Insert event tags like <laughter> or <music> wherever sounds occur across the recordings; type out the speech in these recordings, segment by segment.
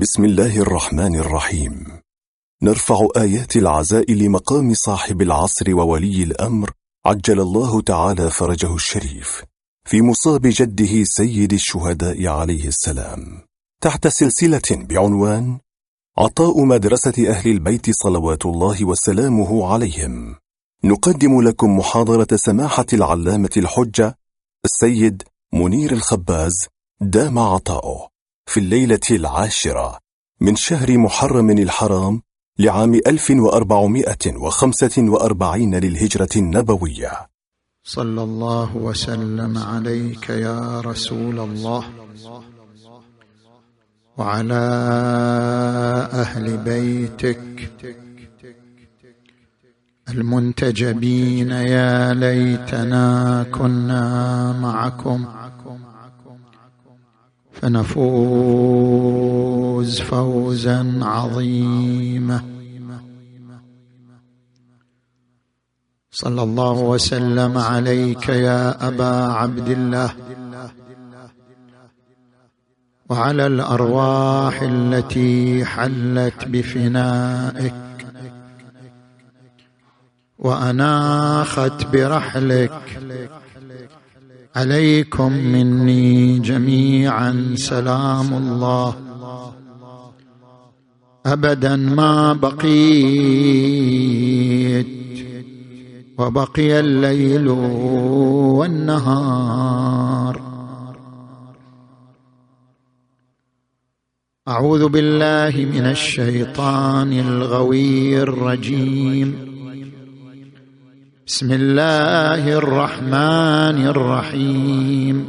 بسم الله الرحمن الرحيم. نرفع آيات العزاء لمقام صاحب العصر وولي الأمر عجل الله تعالى فرجه الشريف في مصاب جده سيد الشهداء عليه السلام. تحت سلسلة بعنوان عطاء مدرسة أهل البيت صلوات الله وسلامه عليهم. نقدم لكم محاضرة سماحة العلامة الحجة السيد منير الخباز دام عطاؤه. في الليلة العاشرة من شهر محرم الحرام لعام 1445 للهجرة النبوية. صلى الله وسلم عليك يا رسول الله وعلى أهل بيتك المنتجبين يا ليتنا كنا معكم. فنفوز فوزا عظيما. صلى الله وسلم عليك يا أبا عبد الله. وعلى الأرواح التي حلت بفنائك. وأناخت برحلك. عليكم مني جميعا سلام الله. ابدا ما بقيت وبقي الليل والنهار. أعوذ بالله من الشيطان الغوي الرجيم. بسم الله الرحمن الرحيم.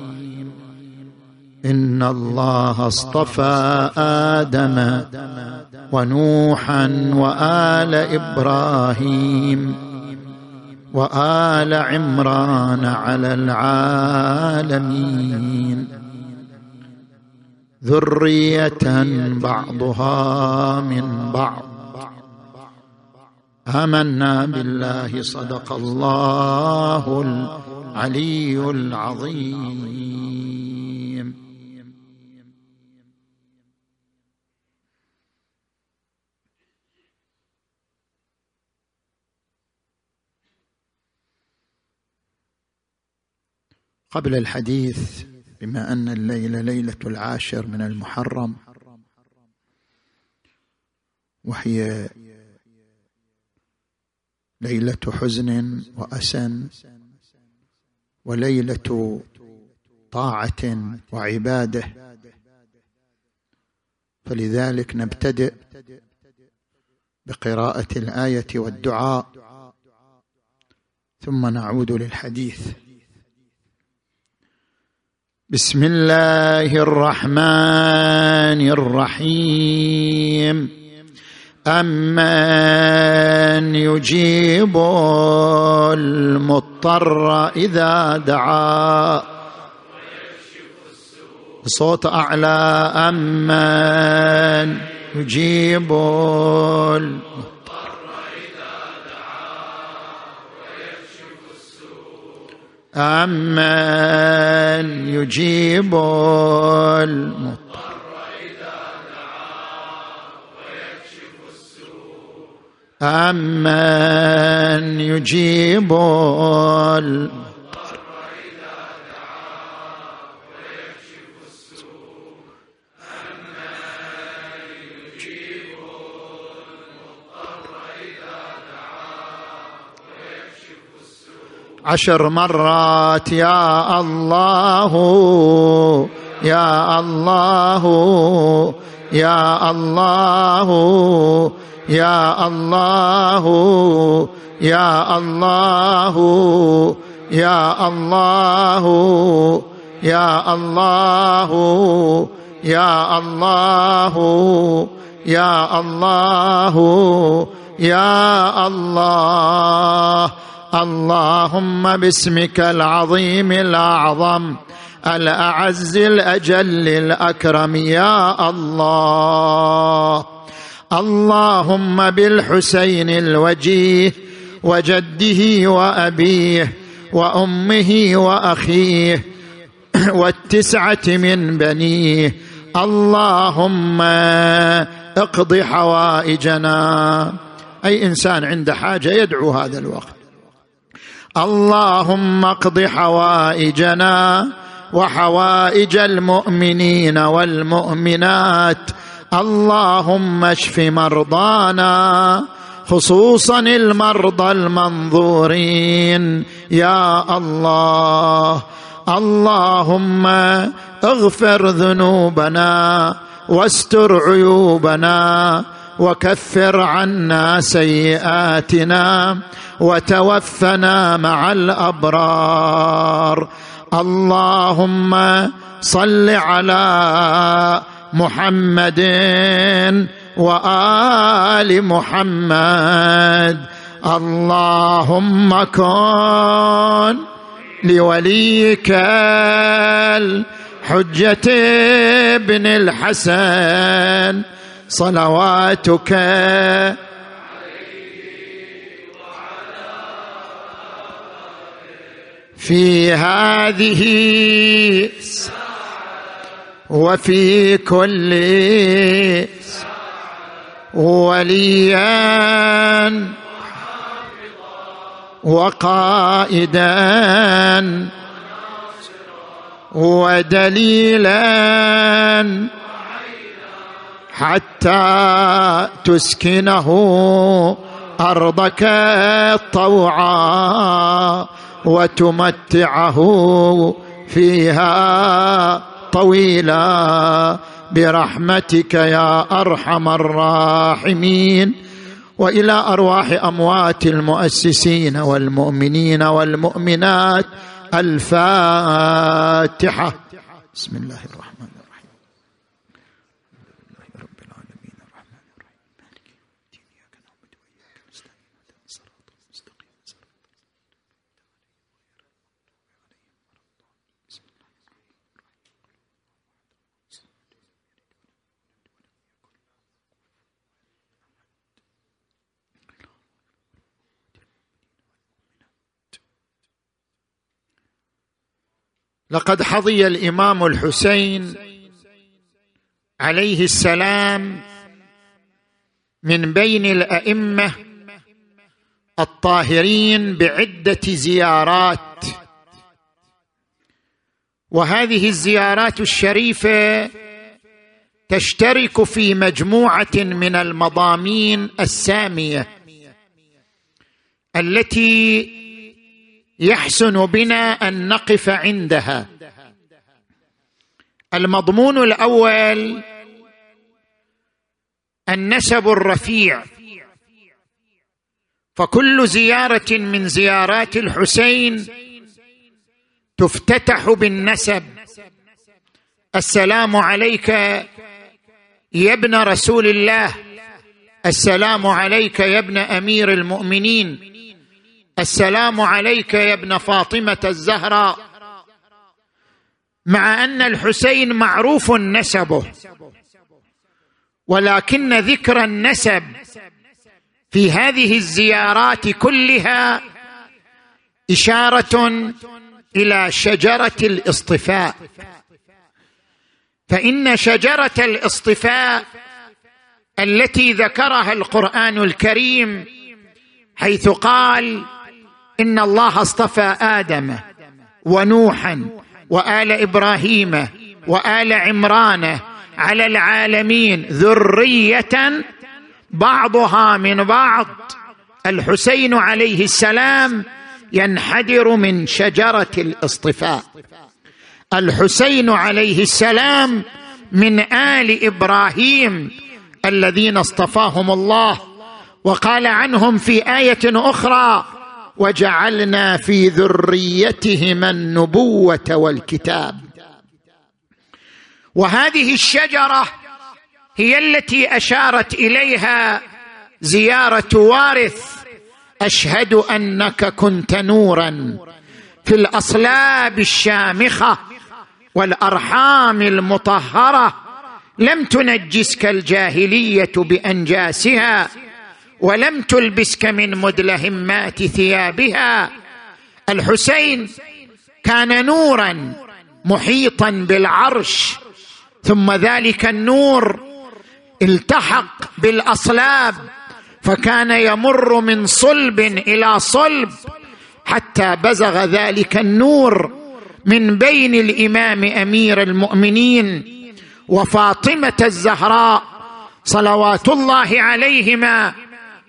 إن الله اصطفى آدم ونوحا وآل إبراهيم وآل عمران على العالمين. ذرية بعضها من بعض. آمنا بالله صدق الله العلي العظيم. قبل الحديث بما أن الليلة ليلة العاشر من المحرم وهي ليلة حزن واسى وليلة طاعة وعبادة. فلذلك نبتدئ بقراءة الآية والدعاء ثم نعود للحديث. بسم الله الرحمن الرحيم. امن يجيب المضطر اذا دعا. صوت أعلى. امن يجيب المضطر اذا امن يجيب المضطر ويكشف السوء عشر مرات يا الله يا الله يا الله يا الله يا الله يا الله يا الله يا الله يا الله يا الله. اللهم باسمك العظيم الأعظم الأعز الأجل الأكرم يا الله. اللهم بالحسين الوجيه وجده وأبيه وأمه وأخيه والتسعة من بنيه. اللهم اقض حوائجنا. أي إنسان عنده حاجة يدعو هذا الوقت. اللهم اقض حوائجنا وحوائج المؤمنين والمؤمنات. اللهم اشف مرضانا خصوصا المرضى المنظورين. يا الله اللهم اغفر ذنوبنا واستر عيوبنا وكفر عنا سيئاتنا وتوفنا مع الأبرار. اللهم صل على محمد وآل محمد. اللهم كن لوليك الحجة ابن الحسن. صلواتك في هذه وفي كل وليا وقائدا ودليلا حتى تسكنه أرضك طوعا وتمتعه فيها طويلا برحمتك يا أرحم الراحمين. وإلى أرواح أموات المؤسسين والمؤمنين والمؤمنات الفاتحة. بسم الله الرحمن لقد حظي الإمام الحسين عليه السلام من بين الأئمة الطاهرين بعدة زيارات. وهذه الزيارات الشريفة تشترك في مجموعة من المضامين السامية التي يحسن بنا أن نقف عندها. المضمون الأول النسب الرفيع. فكل زيارة من زيارات الحسين تفتتح بالنسب. السلام عليك يا ابن رسول الله. السلام عليك يا ابن أمير المؤمنين. السلام عليك يا ابن فاطمة الزهراء. مع أن الحسين معروف نسبه ولكن ذكر النسب في هذه الزيارات كلها إشارة إلى شجرة الاصطفاء. فإن شجرة الاصطفاء التي ذكرها القرآن الكريم حيث قال إن الله اصطفى آدم ونوحا وآل إبراهيم وآل عمران على العالمين ذرية بعضها من بعض. الحسين عليه السلام ينحدر من شجرة الاصطفاء. الحسين عليه السلام من آل إبراهيم الذين اصطفاهم الله. وقال عنهم في آية أخرى وجعلنا في ذريتهما النبوة والكتاب. وهذه الشجرة هي التي أشارت إليها زيارة وارث. أشهد أنك كنت نورا في الأصلاب الشامخة والأرحام المطهرة. لم تنجسك الجاهلية بأنجاسها. ولم تلبسك من مدلهمات ثيابها. الحسين كان نورا محيطا بالعرش ثم ذلك النور التحق بالأصلاب فكان يمر من صلب إلى صلب حتى بزغ ذلك النور من بين الإمام أمير المؤمنين وفاطمة الزهراء صلوات الله عليهما.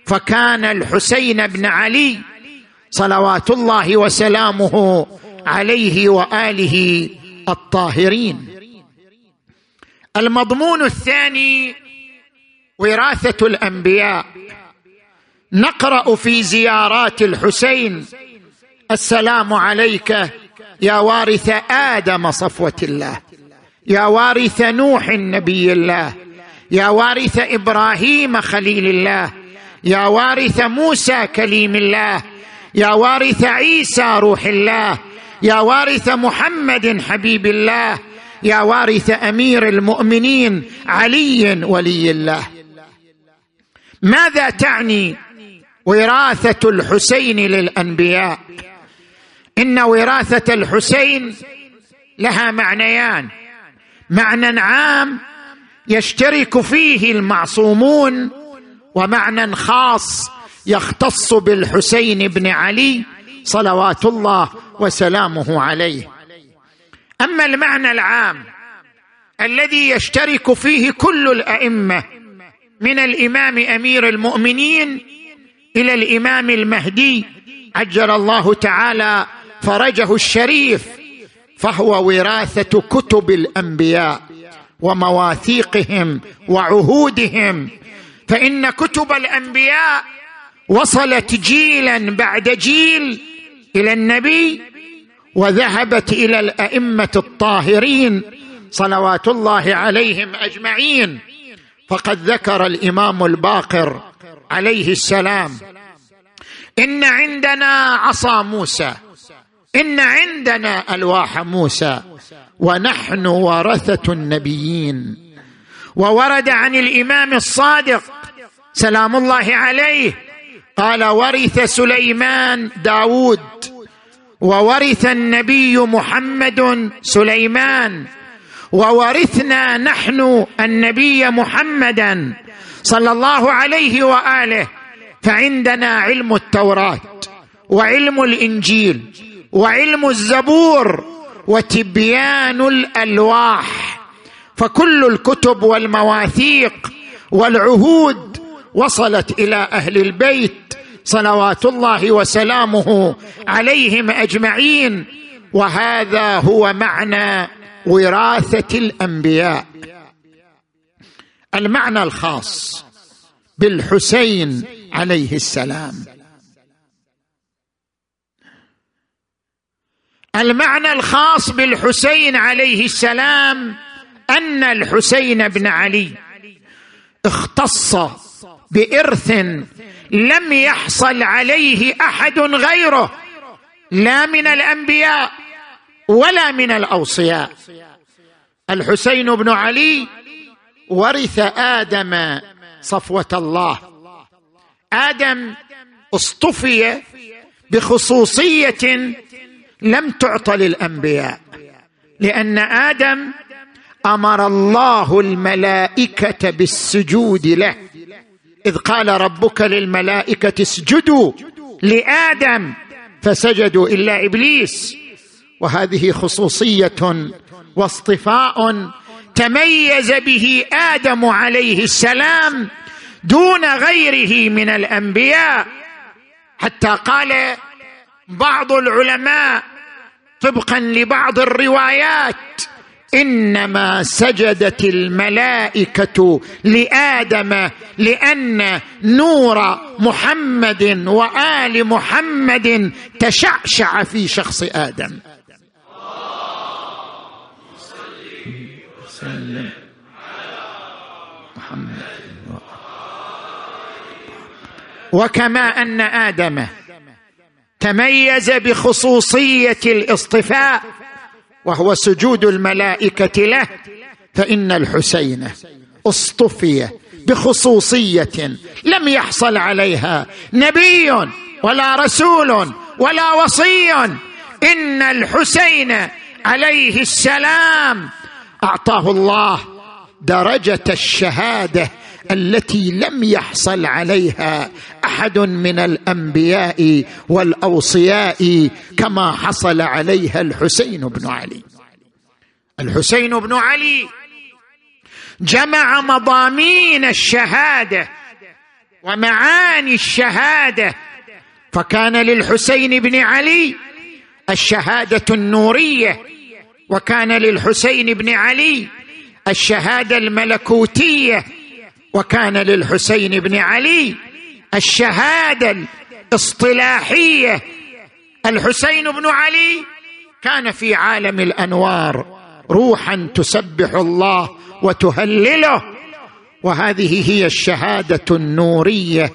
فكان الحسين بن علي صلوات الله وسلامه عليه وآله الطاهرين. المضمون الثاني وراثة الأنبياء. نقرأ في زيارات الحسين السلام عليك يا وارث آدم صفوة الله يا وارث نوح نبي الله يا وارث إبراهيم خليل الله يا وارث موسى كليم الله يا وارث عيسى روح الله يا وارث محمد حبيب الله يا وارث أمير المؤمنين علي ولي الله. ماذا تعني وراثة الحسين للأنبياء؟ إن وراثة الحسين لها معنيان. معنى عام يشترك فيه المعصومون ومعنى خاص يختص بالحسين بن علي صلوات الله وسلامه عليه. أما المعنى العام الذي يشترك فيه كل الأئمة من الإمام أمير المؤمنين إلى الإمام المهدي عجل الله تعالى فرجه الشريف فهو وراثة كتب الأنبياء ومواثيقهم وعهودهم فإن كتب الأنبياء وصلت جيلا بعد جيل إلى النبي وذهبت إلى الأئمة الطاهرين صلوات الله عليهم أجمعين. فقد ذكر الإمام الباقر عليه السلام إن عندنا عصا موسى إن عندنا ألواح موسى ونحن ورثة النبيين. وورد عن الإمام الصادق سلام الله عليه. قال ورث سليمان داود وورث النبي محمد سليمان وورثنا نحن النبي محمدا صلى الله عليه وآله. فعندنا علم التوراة وعلم الإنجيل وعلم الزبور وتبيان الألواح. فكل الكتب والمواثيق والعهود وصلت إلى أهل البيت صلوات الله وسلامه عليهم أجمعين. وهذا هو معنى وراثة الأنبياء. المعنى الخاص بالحسين عليه السلام. المعنى الخاص بالحسين عليه السلام أن الحسين بن علي اختص بإرث لم يحصل عليه أحد غيره لا من الأنبياء ولا من الأوصياء. الحسين بن علي ورث آدم صفوة الله. آدم اصطفي بخصوصية لم تعط للأنبياء لأن آدم أمر الله الملائكة بالسجود له. إذ قال ربك للملائكة اسجدوا لآدم فسجدوا إلا إبليس. وهذه خصوصية واصطفاء تميز به آدم عليه السلام دون غيره من الأنبياء. حتى قال بعض العلماء طبقا لبعض الروايات إنما سجدت الملائكة لآدم لأن نور محمد وآل محمد تشعشع في شخص آدم. وسلم محمد وكما أن آدم تميز بخصوصية الاصطفاء وهو سجود الملائكة له فإن الحسين اصطفي بخصوصية لم يحصل عليها نبي ولا رسول ولا وصي. إن الحسين عليه السلام أعطاه الله درجة الشهادة التي لم يحصل عليها أحد من الأنبياء والأوصياء كما حصل عليها الحسين بن علي. الحسين بن علي جمع مضامين الشهادة ومعاني الشهادة فكان للحسين بن علي الشهادة النورية وكان للحسين بن علي الشهادة الملكوتية وكان للحسين بن علي الشهادة الاصطلاحية. الحسين بن علي كان في عالم الأنوار روحا تسبح الله وتهلله وهذه هي الشهادة النورية.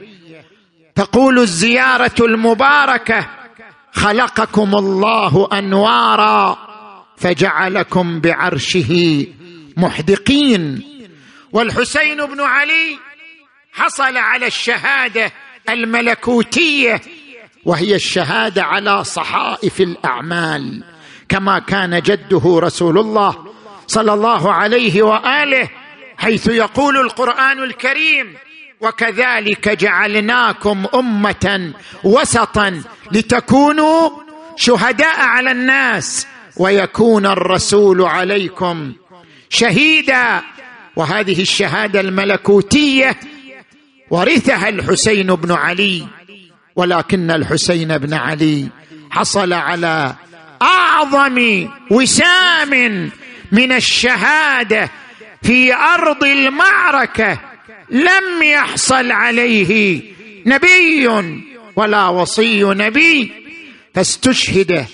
تقول الزيارة المباركة خلقكم الله أنوارا فجعلكم بعرشه محدقين. والحسين بن علي حصل على الشهادة الملكوتية وهي الشهادة على صحائف الأعمال كما كان جده رسول الله صلى الله عليه وآله حيث يقول القرآن الكريم وكذلك جعلناكم أمة وسطا لتكونوا شهداء على الناس ويكون الرسول عليكم شهيدا وهذه الشهادة الملكوتية ورثها الحسين بن علي ولكن الحسين بن علي حصل على أعظم وسام من الشهادة في أرض المعركة لم يحصل عليه نبي ولا وصي نبي فاستشهد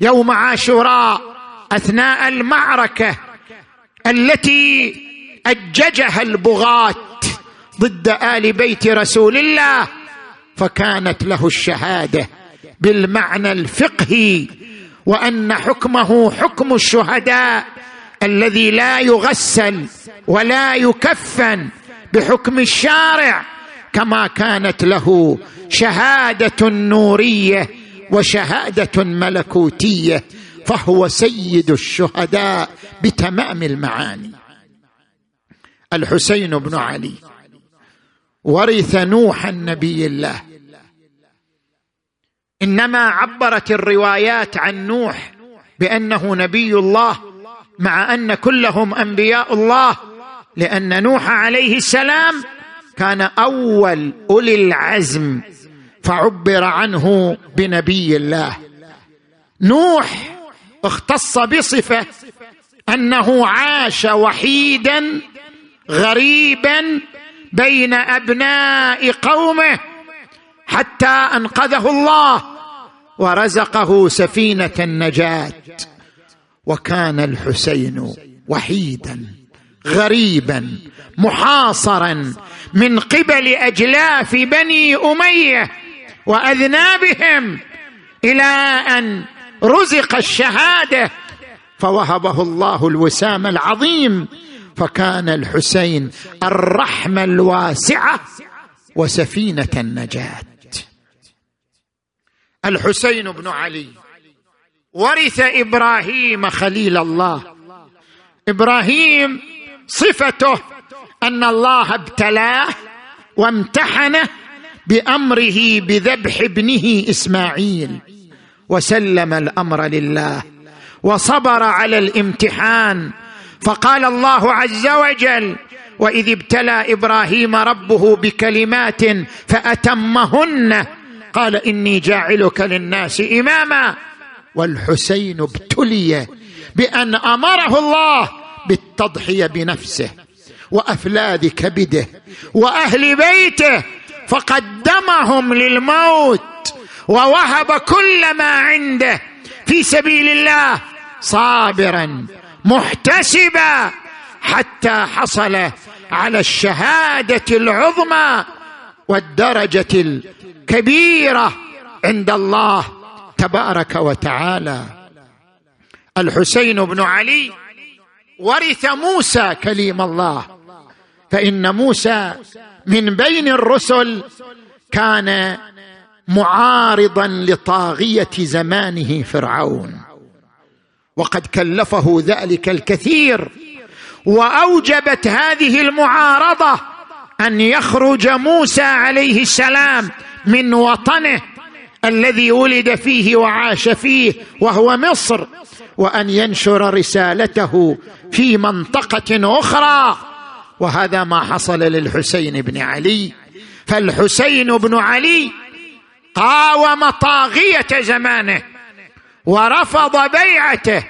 يوم عاشوراء أثناء المعركة التي اججها البغاة ضد آل بيت رسول الله فكانت له الشهادة بالمعنى الفقهي وأن حكمه حكم الشهداء الذي لا يغسل ولا يكفن بحكم الشارع كما كانت له شهادة نورية وشهادة ملكوتية فهو سيد الشهداء بتمام المعاني. الحسين بن علي. ورث نوح النبي الله. إنما عبرت الروايات عن نوح بأنه نبي الله مع أن كلهم أنبياء الله لأن نوح عليه السلام كان أول أولي العزم فعبر عنه بنبي الله. نوح اختص بصفة أنه عاش وحيدا غريبا بين أبناء قومه حتى أنقذه الله ورزقه سفينة النجاة. وكان الحسين وحيدا غريبا محاصرا من قبل أجلاف بني أمية وأذنابهم إلى أن رزق الشهادة. فوهبه الله الوسام العظيم فكان الحسين الرحمة الواسعة وسفينة النجاة. الحسين بن علي ورث إبراهيم خليل الله. إبراهيم صفته أن الله ابتلاه وامتحنه بأمره بذبح ابنه إسماعيل وسلم الأمر لله وصبر على الامتحان فقال الله عز وجل وإذ ابتلى إبراهيم ربه بكلمات فأتمهن. قال إني جاعلك للناس إماما. والحسين ابتلي بأن أمره الله بالتضحية بنفسه وافلاذ كبده وأهل بيته فقدمهم للموت ووهب كل ما عنده في سبيل الله صابرا. محتسبا حتى حصل على الشهادة العظمى والدرجة الكبيرة عند الله تبارك وتعالى. الحسين بن علي ورث موسى كليم الله. فإن موسى من بين الرسل كان معارضا لطاغية زمانه فرعون. وقد كلفه ذلك الكثير وأوجبت هذه المعارضة أن يخرج موسى عليه السلام من وطنه الذي ولد فيه وعاش فيه وهو مصر وأن ينشر رسالته في منطقة أخرى. وهذا ما حصل للحسين بن علي. فالحسين بن علي قاوم طاغية زمانه. ورفض بيعته.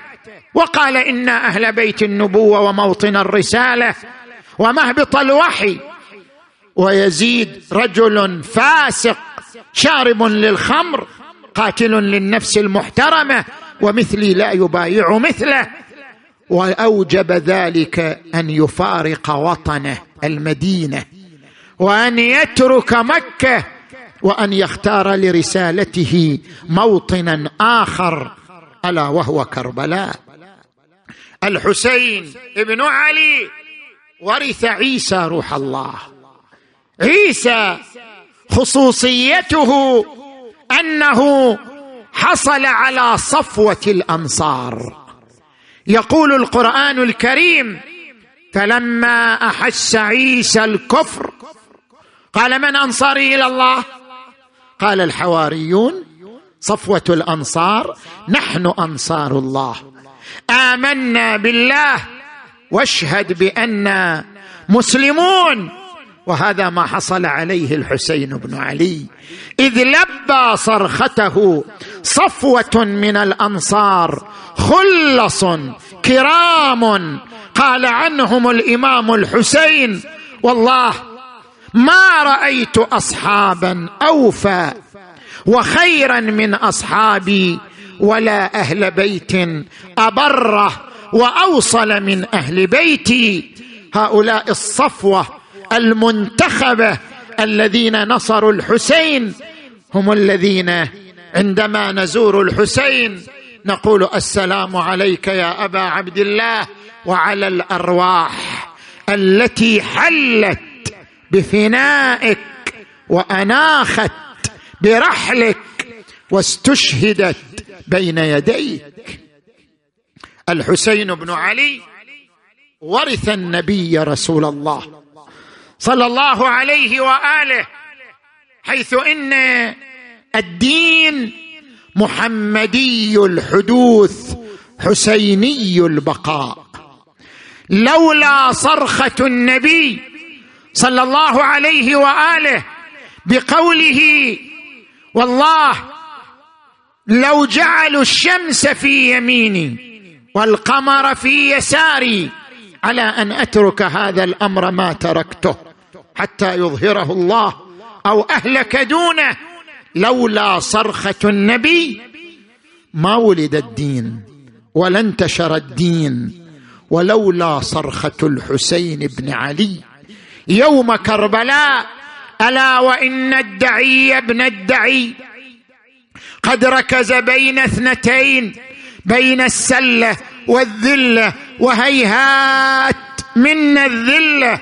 وقال أنا أهل بيت النبوة وموطن الرسالة ومهبط الوحي. ويزيد رجل فاسق شارب للخمر قاتل للنفس المحترمة ومثلي لا يبايع مثله. وأوجب ذلك أن يفارق وطنه المدينة وأن يترك مكة. وأن يختار لرسالته موطنا آخر ألا وهو كربلاء. الحسين ابن علي ورث عيسى روح الله. عيسى خصوصيته أنه حصل على صفوة الأنصار. يقول القرآن الكريم فلما أحس عيسى الكفر قال من أنصاري إلى الله؟ قال الحواريون صفوة الأنصار نحن أنصار الله. آمنا بالله واشهد بانا مسلمون. وهذا ما حصل عليه الحسين بن علي. إذ لبى صرخته صفوة من الأنصار خلص كرام. قال عنهم الإمام الحسين والله ما رأيت اصحابا أوفى وخيرا من أصحابي ولا أهل بيت أبره وأوصل من أهل بيتي. هؤلاء الصفوة المنتخبة الذين نصروا الحسين هم الذين عندما نزور الحسين نقول السلام عليك يا أبا عبد الله وعلى الأرواح التي حلت بفنائك وأناخت برحلك واستشهدت بين يديك. الحسين بن علي ورث النبي رسول الله صلى الله عليه وآله حيث إن الدين محمدي الحدوث حسيني البقاء. لولا صرخة النبي صلى الله عليه وآله بقوله والله لو جعلوا الشمس في يميني والقمر في يساري على أن أترك هذا الأمر ما تركته حتى يظهره الله أو أهلك دونه لولا صرخة النبي ما ولد الدين ولا انتشر الدين ولولا صرخة الحسين بن علي يوم كربلاء ألا وإن الدعي ابن الدعي. قد ركز بين اثنتين بين السلة والذلة وهيهات منا الذلة.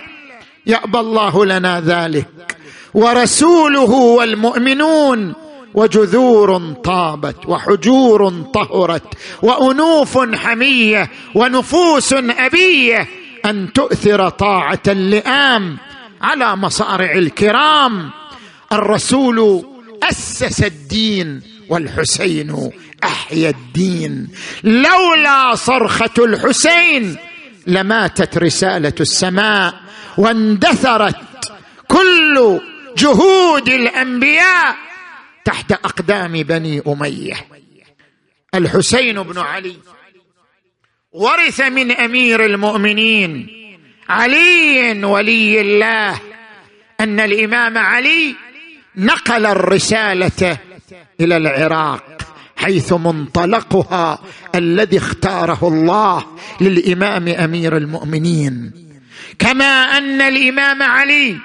يأبى الله لنا ذلك ورسوله والمؤمنون وجذور طابت وحجور طهرت وأنوف حمية ونفوس أبية. أن تؤثر طاعة اللئام على مصارع الكرام. الرسول أسس الدين والحسين أحيا الدين. لولا صرخة الحسين لماتت رسالة السماء واندثرت كل جهود الأنبياء تحت أقدام بني أمية. الحسين بن علي ورث من أمير المؤمنين علي ولي الله أن الإمام علي نقل الرسالة إلى العراق حيث منطلقها الذي اختاره الله للإمام أمير المؤمنين. كما أن الإمام علي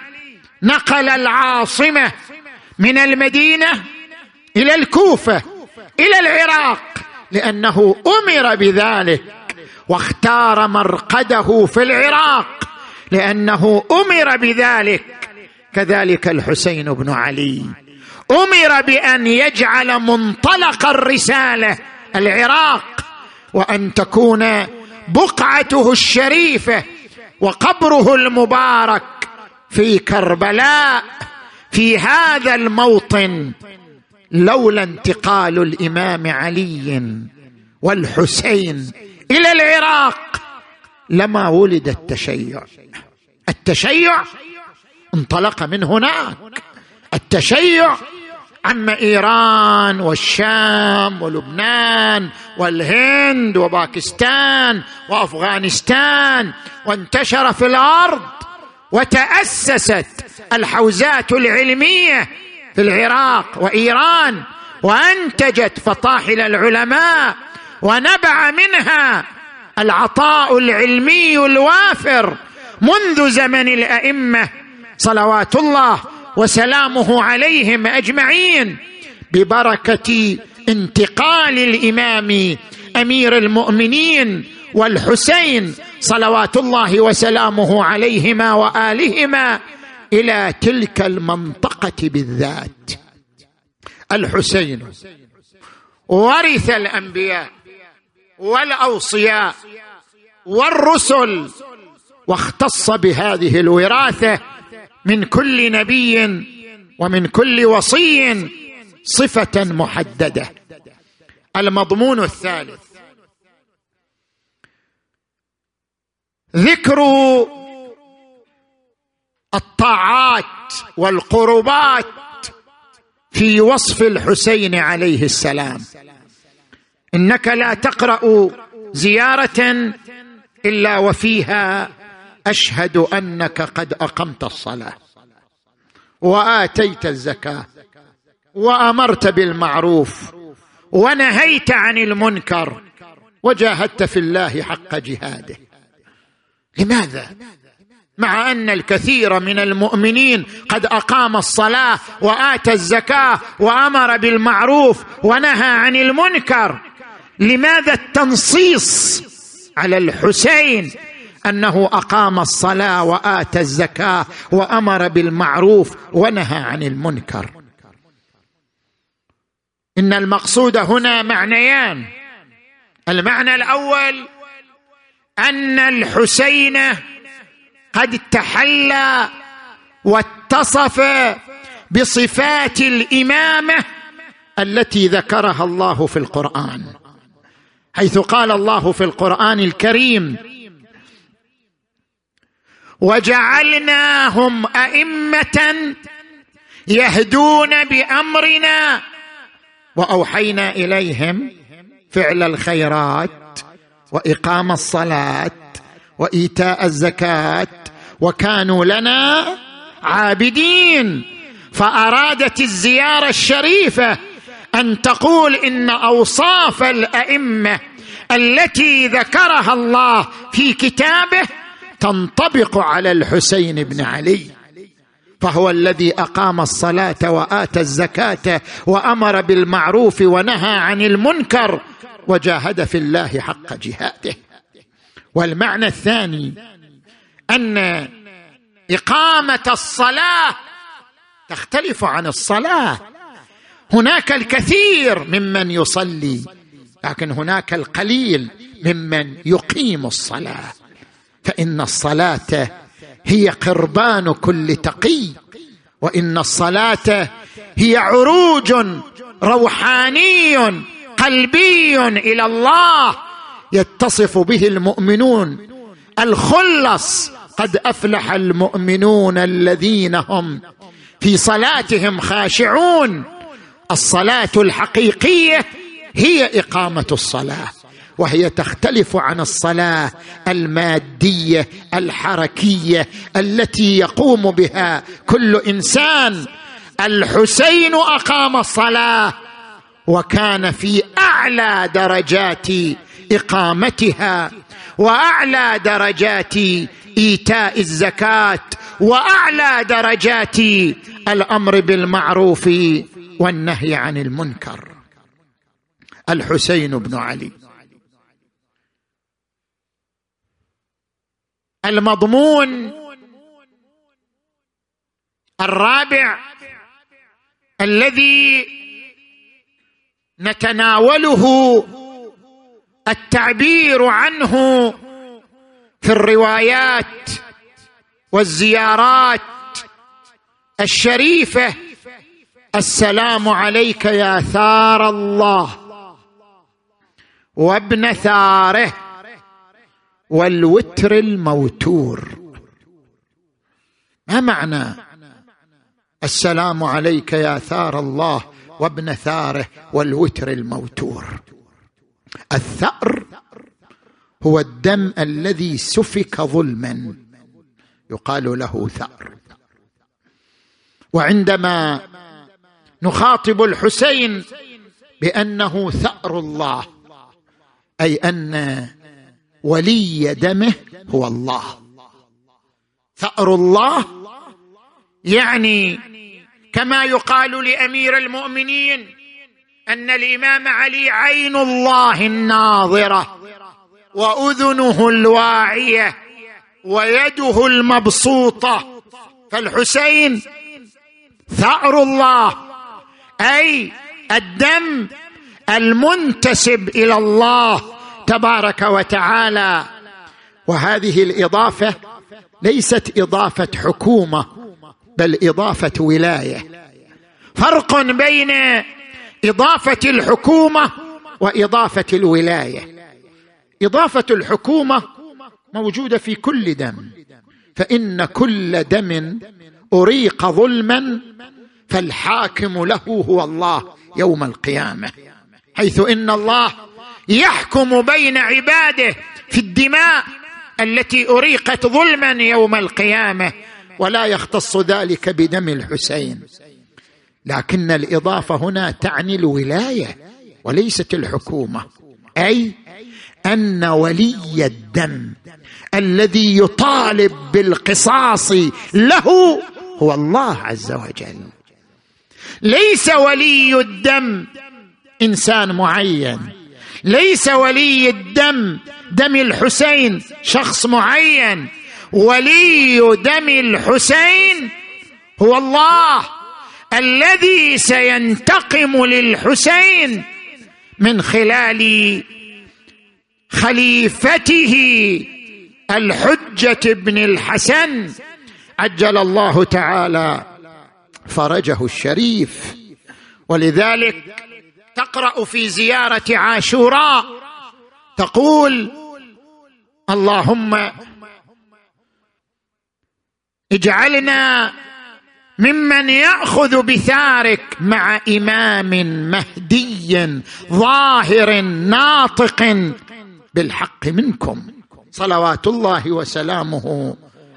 نقل العاصمة من المدينة إلى الكوفة إلى العراق لأنه أمر بذلك. واختار مرقده في العراق لأنه أمر بذلك. كذلك الحسين بن علي أمر بأن يجعل منطلق الرسالة العراق وأن تكون بقعته الشريفة وقبره المبارك في كربلاء في هذا الموطن لولا انتقال الإمام علي والحسين إلى العراق. لما ولد التشيع. التشيع انطلق من هناك. التشيع عم إيران والشام ولبنان والهند وباكستان وأفغانستان وانتشر في الأرض وتأسست الحوزات العلمية في العراق وإيران وأنتجت فطاحل العلماء ونبع منها العطاء العلمي الوافر منذ زمن الأئمة. صلوات الله وسلامه عليهم أجمعين ببركة انتقال الإمام أمير المؤمنين والحسين صلوات الله وسلامه عليهما وآلهما إلى تلك المنطقة بالذات. الحسين ورث الأنبياء. والأوصياء والرسل واختص بهذه الوراثة من كل نبي ومن كل وصي صفة محددة. المضمون الثالث. ذكر الطاعات والقربات في وصف الحسين عليه السلام. إنك لا تقرأ زيارة إلا وفيها أشهد أنك قد أقمت الصلاة وآتيت الزكاة وأمرت بالمعروف ونهيت عن المنكر وجاهدت في الله حق جهاده. لماذا؟ مع أن الكثير من المؤمنين قد أقام الصلاة وآتى الزكاة وأمر بالمعروف ونهى عن المنكر. لماذا التنصيص على الحسين أنه أقام الصلاة وآتى الزكاة وأمر بالمعروف ونهى عن المنكر؟ إن المقصود هنا معنيان. المعنى الأول أن الحسين قد تحلى واتصف بصفات الإمامة التي ذكرها الله في القرآن. حيث قال الله في القرآن الكريم وجعلناهم أئمة يهدون بأمرنا وأوحينا إليهم فعل الخيرات وإقام الصلاة وإيتاء الزكاة وكانوا لنا عابدين. فأرادت الزيارة الشريفة أن تقول إن أوصاف الأئمة التي ذكرها الله في كتابه تنطبق على الحسين بن علي فهو الذي أقام الصلاة واتى الزكاة وأمر بالمعروف ونهى عن المنكر وجاهد في الله حق جهاده. والمعنى الثاني أن إقامة الصلاة تختلف عن الصلاة. هناك الكثير ممن يصلي لكن هناك القليل ممن يقيم الصلاة. فإن الصلاة هي قربان كل تقي وإن الصلاة هي عروج روحاني قلبي إلى الله يتصف به المؤمنون. الخلص قد أفلح المؤمنون الذين هم في صلاتهم خاشعون. الصلاة الحقيقية هي إقامة الصلاة وهي تختلف عن الصلاة المادية الحركية التي يقوم بها كل إنسان. الحسين أقام الصلاة وكان في أعلى درجات إقامتها وأعلى درجات إيتاء الزكاة وأعلى درجات الأمر بالمعروف والنهي عن المنكر. الحسين بن علي. المضمون الرابع الذي نتناوله التعبير عنه في الروايات والزيارات الشريفة. السلام عليك يا ثار الله. وابن ثاره والوتر الموتور. ما معنى السلام عليك يا ثار الله وابن ثاره والوتر الموتور؟ الثأر هو الدم الذي سفك ظلما يقال له ثأر. وعندما نخاطب الحسين بأنه ثأر الله أي أن ولي دمه هو الله. ثأر الله يعني كما يقال لأمير المؤمنين أن الإمام علي عين الله الناظرة وأذنه الواعية ويده المبسوطة. فالحسين ثأر الله أي الدم المنتسب إلى الله تبارك وتعالى. وهذه الإضافة ليست إضافة حكومة بل إضافة ولاية. فرق بين إضافة الحكومة وإضافة الولاية. إضافة الحكومة موجودة في كل دم فإن كل دم أريق ظلما فالحاكم له هو الله يوم القيامة. حيث إن الله يحكم بين عباده في الدماء التي أريقت ظلما يوم القيامة ولا يختص ذلك بدم الحسين. لكن الإضافة هنا تعني الولاية وليست الحكومة أي أن ولي الدم الذي يطالب بالقصاص له هو الله عز وجل. ليس ولي الدم إنسان معين. ليس ولي الدم دم الحسين شخص معين. ولي دم الحسين هو الله الذي سينتقم للحسين من خلال خليفته الحجة بن الحسن. عجل الله تعالى فرجه الشريف. ولذلك تقرأ في زيارة عاشوراء تقول اللهم اجعلنا ممن يأخذ بثارك مع إمام مهدي ظاهر ناطق بالحق منكم. صلوات الله وسلامه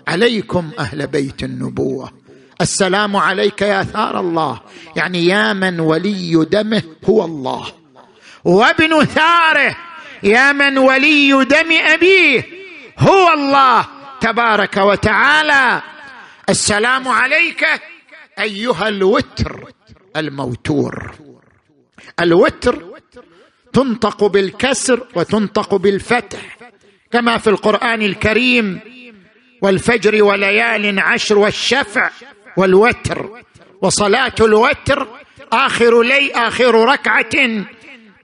عليكم أهل بيت النبوة. السلام عليك يا ثار الله. يعني يا من ولي دمه هو الله. وابن ثاره يا من ولي دم أبيه هو الله تبارك وتعالى. السلام عليك أيها الوتر الموتور. الوتر تنطق بالكسر وتنطق بالفتح كما في القرآن الكريم والفجر وليال عشر والشفع والوتر وصلاة الوتر آخر لي آخر ركعة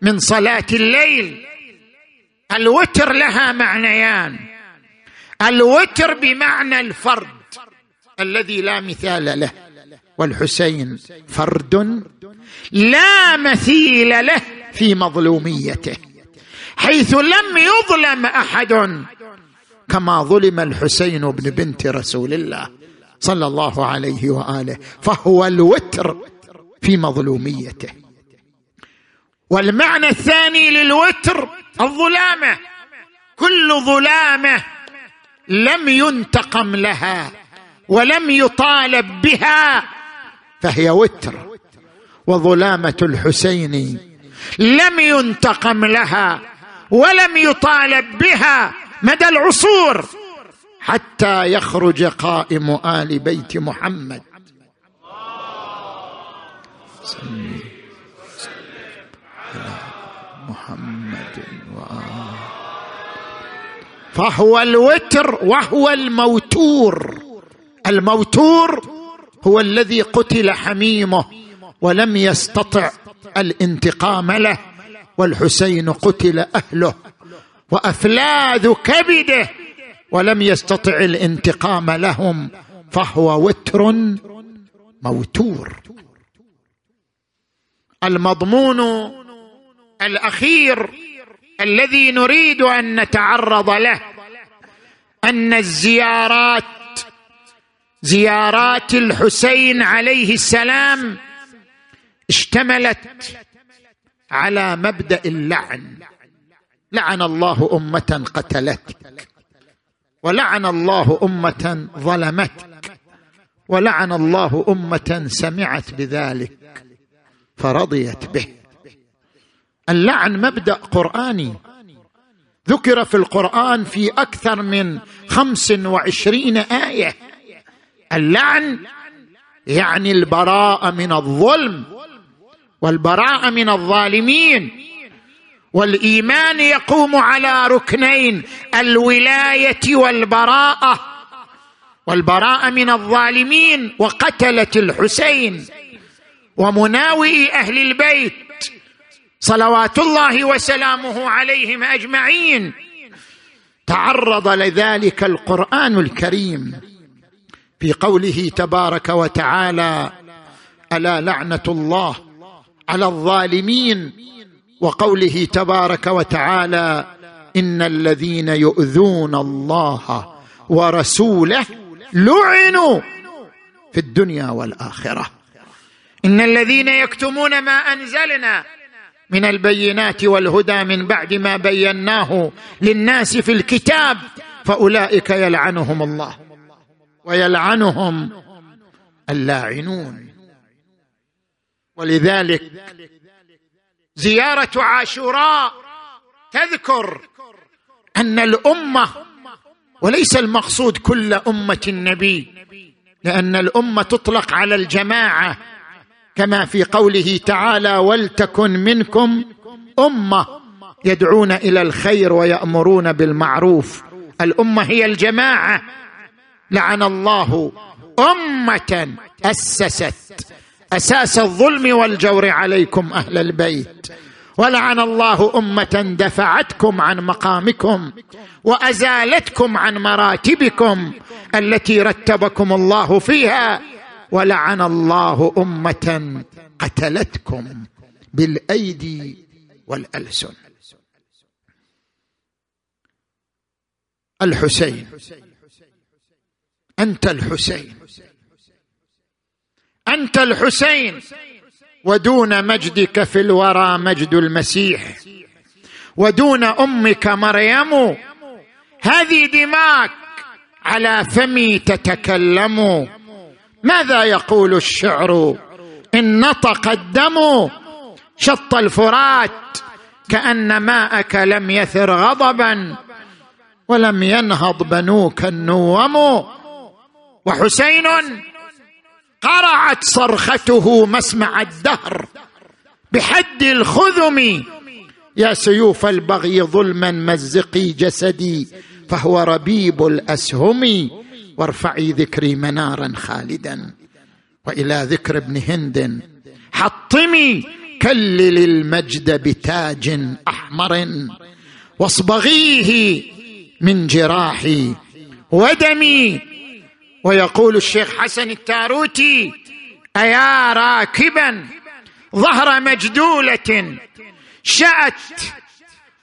من صلاة الليل. الوتر لها معنيان. الوتر بمعنى الفرد الذي لا مثال له والحسين فرد لا مثيل له في مظلوميته حيث لم يظلم أحد كما ظلم الحسين بن بنت رسول الله. صلى الله عليه وآله فهو الوتر في مظلوميته. والمعنى الثاني للوتر الظلامة. كل ظلامة لم ينتقم لها ولم يطالب بها فهي وتر. وظلامة الحسين لم ينتقم لها ولم يطالب بها مدى العصور. حتى يخرج قائم آل بيت محمد. صلي على محمد وآل فهو الوتر وهو الموتور. الموتور هو الذي قتل حميمه ولم يستطع الانتقام له والحسين قتل أهله. وأفلاذ كبده ولم يستطع الانتقام لهم فهو وتر موتور. المضمون الأخير الذي نريد أن نتعرض له أن الزيارات زيارات الحسين عليه السلام اشتملت على مبدأ اللعن. لعن الله أمة قتلتك ولعن الله أمة ظلمتك ولعن الله أمة سمعت بذلك فرضيت به. اللعن مبدأ قرآني. ذكر في القرآن في أكثر من خمس وعشرين آية. اللعن يعني البراءة من الظلم والبراءة من الظالمين. والإيمان يقوم على ركنين الولاية والبراءة. والبراءة من الظالمين وقتلة الحسين ومناوئ أهل البيت. صلوات الله وسلامه عليهم أجمعين. تعرض لذلك القرآن الكريم في قوله تبارك وتعالى ألا لعنة الله على الظالمين وقوله تبارك وتعالى إن الذين يؤذون الله ورسوله لعنوا في الدنيا والآخرة. إن الذين يكتمون ما أنزلنا من البينات والهدى من بعد ما بيناه للناس في الكتاب فأولئك يلعنهم الله ويلعنهم اللاعنون. ولذلك زيارة عاشوراء تذكر أن الأمة وليس المقصود كل أمة النبي لأن الأمة تطلق على الجماعة كما في قوله تعالى ولتكن منكم أمة يدعون إلى الخير ويأمرون بالمعروف الأمة هي الجماعة. لعن الله أمة أسست. أساس الظلم والجور عليكم أهل البيت. ولعن الله أمة دفعتكم عن مقامكم وأزالتكم عن مراتبكم التي رتبكم الله فيها. ولعن الله أمة قتلتكم بالأيدي والألسن. الحسين أنت الحسين. أنت الحسين. ودون مجدك في الورى مجد المسيح. ودون أمك مريم. هذه دماك على فمي تتكلم. ماذا يقول الشعر؟ إن نطق الدم. شط الفرات. كأن ماءك لم يثر غضبا. ولم ينهض بنوك النوم. وحسين قرعت صرخته مسمع الدهر بحد الخذم. يا سيوف البغي ظلما مزقي جسدي فهو ربيب الأسهم. وارفعي ذكري منارا خالدا وإلى ذكر ابن هند حطمي كلل المجد بتاج أحمر. واصبغيه من جراحي ودمي ويقول الشيخ حسن التاروتي أيا راكبا ظهر مجدولة شأت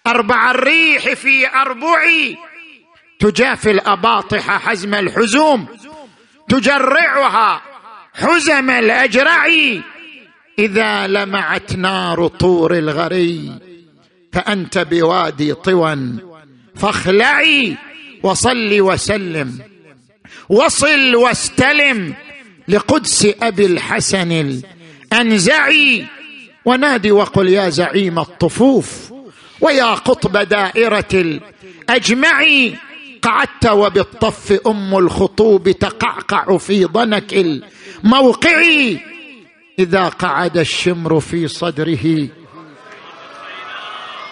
أربع الريح في أربعي تجافي الأباطح حزم الحزوم تجرعها حزم الأجرع إذا لمعت نار طور الغري فأنت بوادي طوى فاخلعي وصل وسلم. وصل واستلم لقدس أبي الحسن الأنزعي. ونادي وقل يا زعيم الطفوف ويا قطب دائرة الأجمع. قعدت وبالطف أم الخطوب تقعقع في ضنك الموقع. إذا قعد الشمر في صدره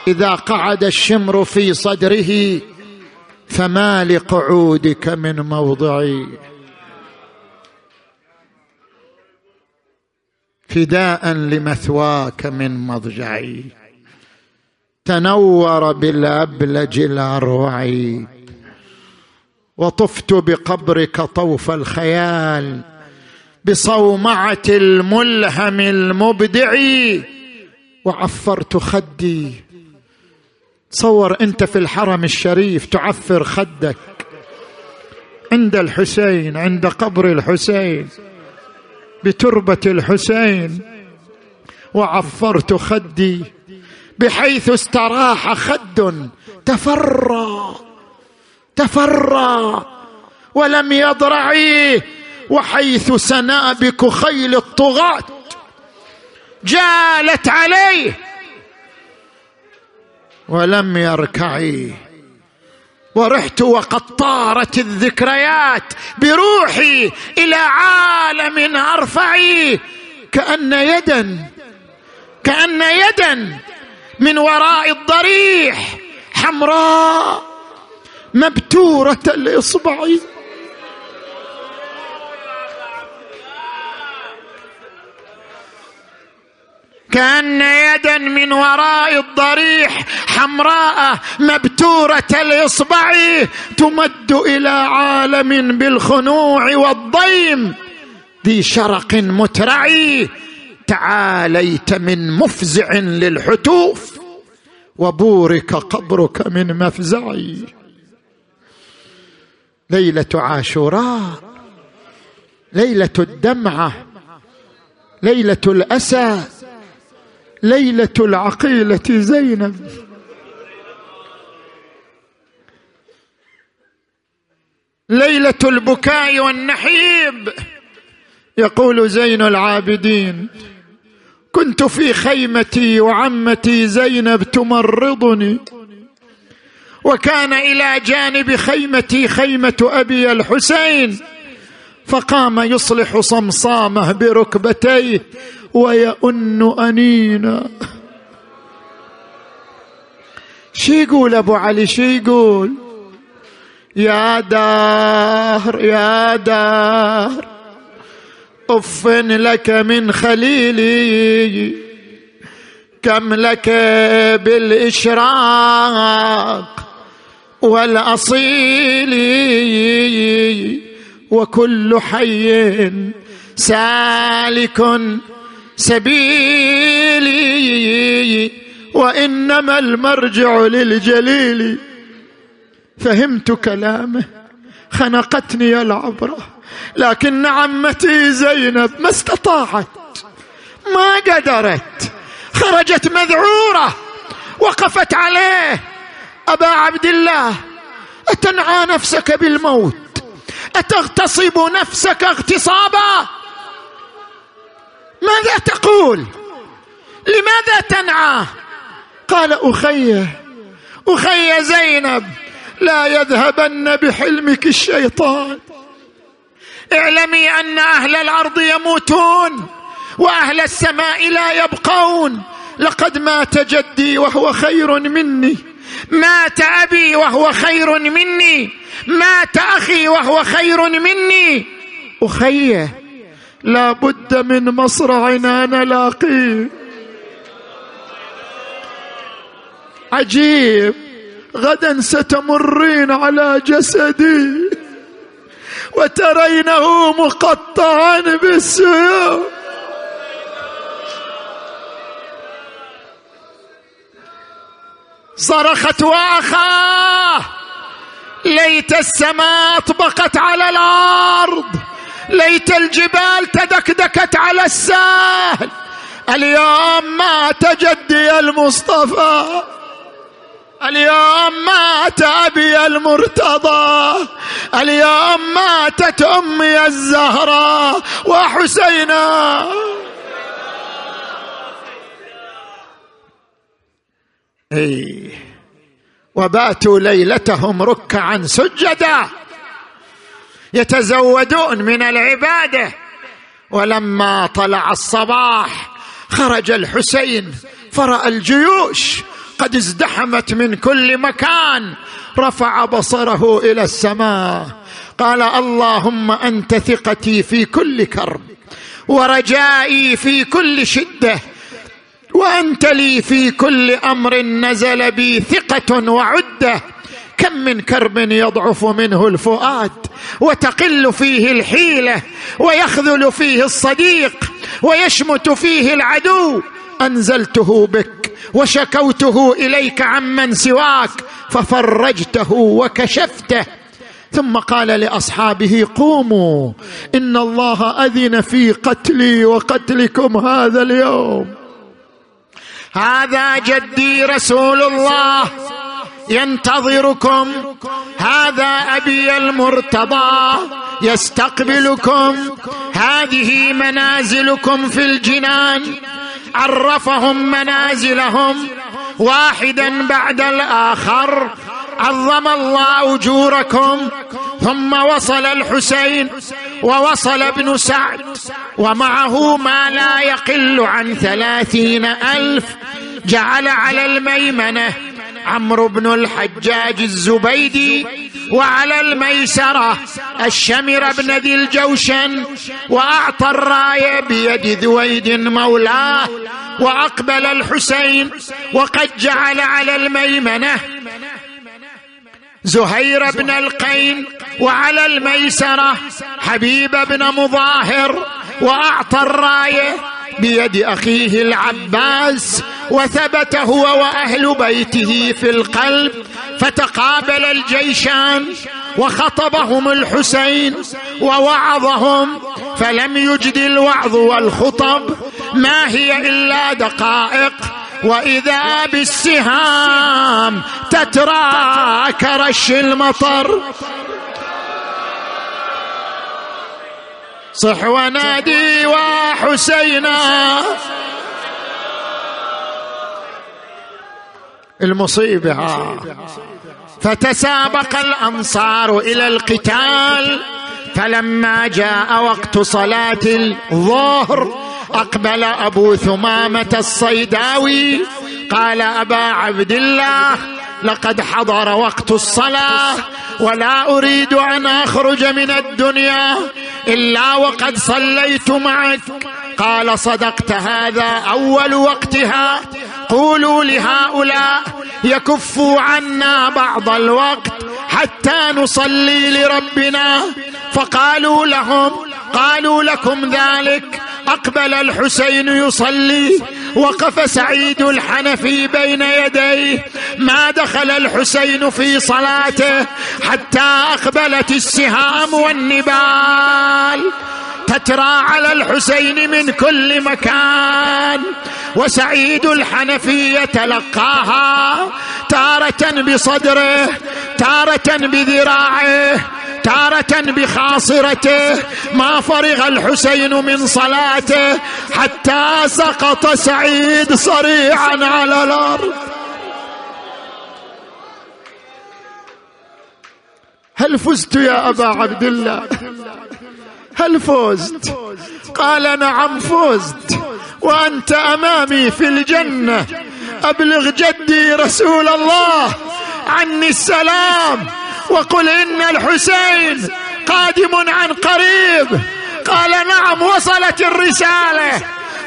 إذا قعد الشمر في صدره فما لقعودك من موضعي فداء لمثواك من مضجعي تنور بالأبلج الأروع. وطفت بقبرك طوف الخيال بصومعة الملهم المبدع. وعفرت خدي تصور انت في الحرم الشريف تعفر خدك عند الحسين عند قبر الحسين بتربة الحسين وعفرت خدي بحيث استراح خد تفرى تفرى ولم يضرعي وحيث سنابك خيل الطغاة جالت عليه ولم يركعي. ورحت وقد طارت الذكريات بروحي إلى عالم أرفعي. كأن يدا كأن يدا من وراء الضريح حمراء مبتورة الاصبع كأن يدا من وراء الضريح حمراء مبتورة الإصبع تمد إلى عالم بالخنوع والضيم. ذي شرق مترعي تعاليت من مفزع للحتوف وبورك قبرك من مفزعي ليلة عاشوراء ليلة الدمعة ليلة الأسى. ليلة العقيلة زينب. ليلة البكاء والنحيب يقول زين العابدين. كنت في خيمتي وعمتي زينب تمرضني وكان إلى جانب خيمتي خيمة أبي الحسين فقام يصلح صمصامه بركبتيه ويؤن أنينا. شي يقول أبو علي؟ شي يقول؟ يا دار يا دار اف لك من خليلي. كم لك بالإشراق والأصيل. وكل حي سالك سبيلي. وإنما المرجع للجليل. فهمت كلامه خنقتني العبره لكن عمتي زينب ما استطاعت ما قدرت. خرجت مذعورة وقفت عليه. أبا عبد الله أتنعى نفسك بالموت أتغتصب نفسك اغتصابا. ماذا تقول؟ لماذا تنعى؟ قال أخي أخي زينب لا يذهبن بحلمك الشيطان. اعلمي أن أهل الأرض يموتون وأهل السماء لا يبقون. لقد مات جدي وهو خير مني. مات أبي وهو خير مني. مات أخي وهو خير مني. أخي لا بد من مصرعنا نلاقيه عجيب. غدا ستمرين على جسدي. وترينه مقطعا بالسيوف. صرخت وأخاه. ليت السماء اطبقت على الأرض. ليت الجبال تدكدكت على السهل اليوم مات جدي المصطفى. اليوم مات أبي المرتضى. اليوم ماتت أمي الزهراء وحسينا. اي وباتوا ليلتهم ركعا سجدا. يتزودون من العبادة. ولما طلع الصباح خرج الحسين فرأى الجيوش قد ازدحمت من كل مكان. رفع بصره إلى السماء قال اللهم أنت ثقتي في كل كرب ورجائي في كل شدة وأنت لي في كل أمر نزل بي ثقة وعدة. كم من كرب يضعف منه الفؤاد وتقل فيه الحيلة ويخذل فيه الصديق ويشمت فيه العدو. أنزلته بك وشكوته إليك عمن سواك ففرجته وكشفته. ثم قال لأصحابه قوموا إن الله أذن في قتلي وقتلكم هذا اليوم. هذا جدي رسول الله. ينتظركم. هذا أبي المرتضى يستقبلكم. هذه منازلكم في الجنان. عرفهم منازلهم واحدا بعد الآخر. عظم الله أجوركم. ثم وصل الحسين ووصل ابن سعد. ومعه ما لا يقل عن ثلاثين ألف. جعل على الميمنة عمرو بن الحجاج الزبيدي وعلى الميسرة الشمر بن ذي الجوشن وأعطى الراية بيد ذويد مولاه وأقبل الحسين وقد جعل على الميمنة زهير بن القين وعلى الميسرة حبيب بن مظاهر وأعطى الراية بيد أخيه العباس وثبت هو وأهل بيته في القلب فتقابل الجيشان وخطبهم الحسين ووعظهم فلم يجد الوعظ والخطب ما هي إلا دقائق وإذا بالسهام تترى كرش المطر صح ونادي وحسينا. المصيبة. فتسابق الأنصار إلى القتال. فلما جاء وقت صلاة الظهر أقبل أبو ثمامة الصيداوي. قال أبا عبد الله لقد حضر وقت الصلاة ولا أريد أن أخرج من الدنيا إلا وقد صليت معك. قال صدقت هذا أول وقتها. قولوا لهؤلاء يكفوا عنا بعض الوقت حتى نصلي لربنا. فقالوا لهم قالوا لكم ذلك. أقبل الحسين يصلي. وقف سعيد الحنفي بين يديه. ما دخل الحسين في صلاته حتى أقبلت السهام والنبال. تترى على الحسين من كل مكان وسعيد الحنفي يتلقاها تارة بصدره تارة بذراعه تارة بخاصرته. ما فرغ الحسين من صلاته حتى سقط سعيد صريعا على الأرض. هل فزت يا أبا عبد الله؟ هل فزت؟ قال نعم فزت. وأنت أمامي في الجنة. أبلغ جدي رسول الله عني السلام. وقل إن الحسين قادم عن قريب. قال نعم وصلت الرسالة.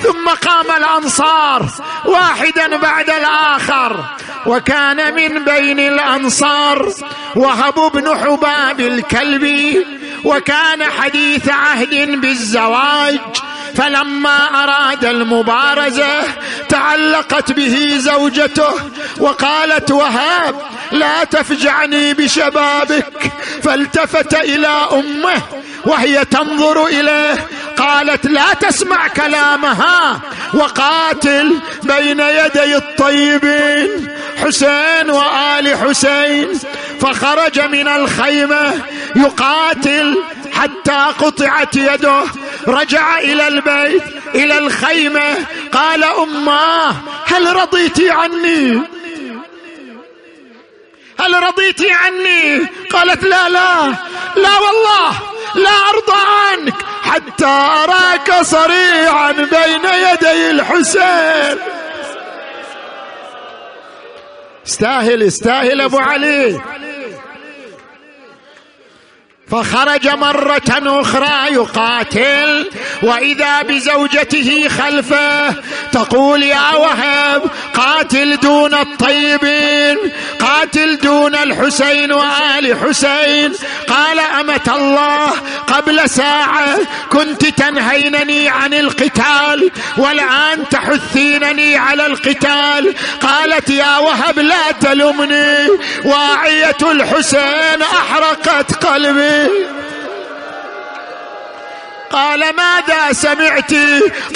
ثم قام الأنصار واحدا بعد الآخر. وكان من بين الأنصار وهب بن حباب الكلبي. وكان حديث عهد بالزواج فلما أراد المبارزة تعلقت به زوجته وقالت وهاب لا تفجعني بشبابك. فالتفت إلى أمه وهي تنظر إليه قالت لا تسمع كلامها. وقاتل بين يدي الطيبين حسين وآل حسين فخرج من الخيمة يقاتل حتى قطعت يده. رجع إلى البيت إلى الخيمة قال اماه هل رضيت عني؟ هل رضيت عني؟ قالت لا لا لا والله لا أرضى عنك حتى أراك صريعا بين يدي الحسين. استاهل استاهل أبو علي. فخرج مرة أخرى يقاتل وإذا بزوجته خلفه تقول يا وهب قاتل دون الطيبين قاتل دون الحسين وآل حسين. قال أمة الله قبل ساعة كنت تنهينني عن القتال والآن تحثينني على القتال. قالت يا وهب لا تلمني واعية الحسين أحرقت قلبي. قال ماذا سمعت؟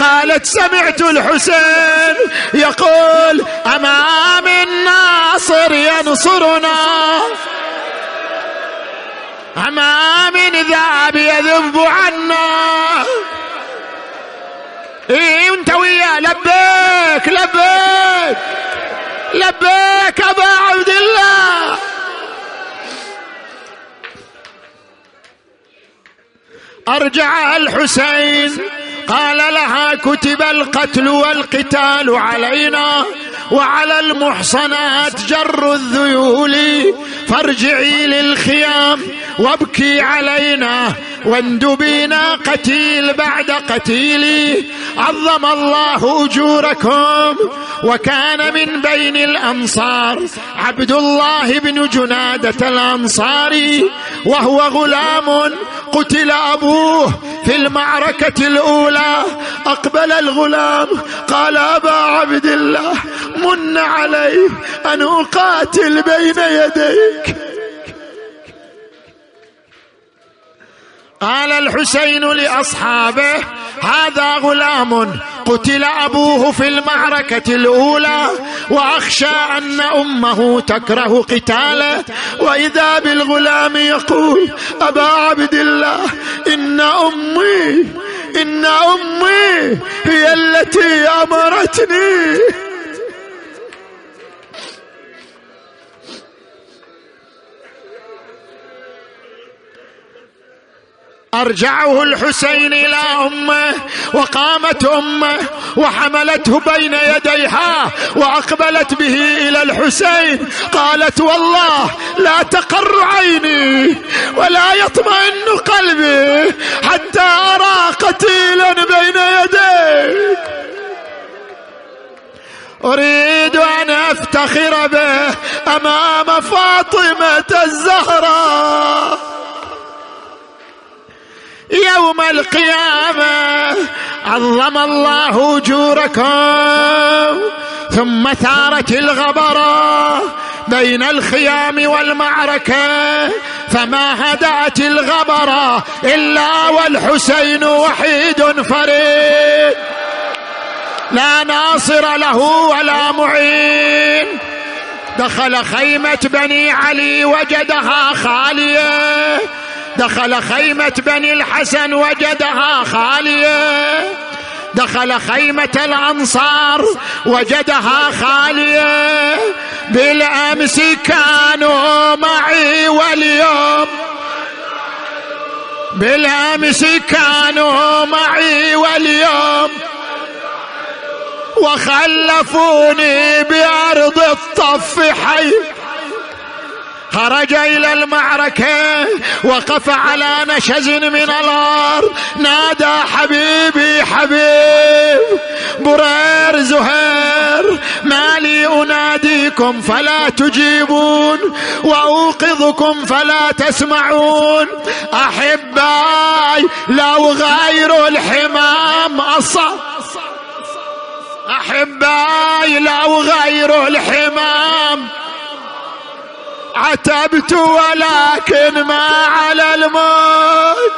قالت سمعت الحسين يقول امام الناصر ينصرنا؟ امام ذاب يذب عنا؟ إيه أنت وياه لبيك لبيك لبيك أبا عبد الله. أرجع الحسين. قال لها كتب القتل والقتال علينا وعلى المحصنات جر الذيول. فارجعي للخيام وابكي علينا واندبينا قتيل بعد قتيل. عظم الله أجوركم وكان من بين الأنصار عبد الله بن جنادة الأنصاري وهو غلام قتل أبوه في المعركة الأولى. أقبل الغلام. قال أبا عبد الله من علي أن أقاتل بين يديك. قال الحسين لأصحابه هذا غلام قتل أبوه في المعركة الأولى وأخشى أن أمه تكره قتاله. وإذا بالغلام يقول أبا عبد الله إن أمي إن أمي هي التي أمرتني. أرجعه الحسين إلى أمه وقامت أمه وحملته بين يديها وأقبلت به إلى الحسين قالت والله لا تقر عيني ولا يطمئن قلبي حتى أرى قتيلا بين يديك. أريد أن أفتخر به أمام فاطمة الزهراء. يوم القيامة عظم الله أجوركم ثم ثارت الغبرة بين الخيام والمعركة فما هدأت الغبرة إلا والحسين وحيد فريد. لا ناصر له ولا معين. دخل خيمة بني علي وجدها خالية. دخل خيمة بني الحسن وجدها خالية. دخل خيمة الأنصار وجدها خالية. بالأمس كانوا معي واليوم. بالأمس كانوا معي واليوم. وخلفوني بأرض الطف حي. خرج إلى المعركة وقف على نشز من الأرض. نادى حبيبي حبيب برير زهير ما لي أناديكم فلا تجيبون وأوقظكم فلا تسمعون. أحباي لو غير الحمام اصاب أحباي لو غير الحمام عتبت ولكن ما على الموت.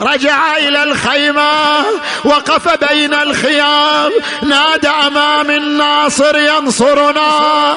رجع إلى الخيمة وقف بين الخيام. نادى أمام الناصر ينصرنا.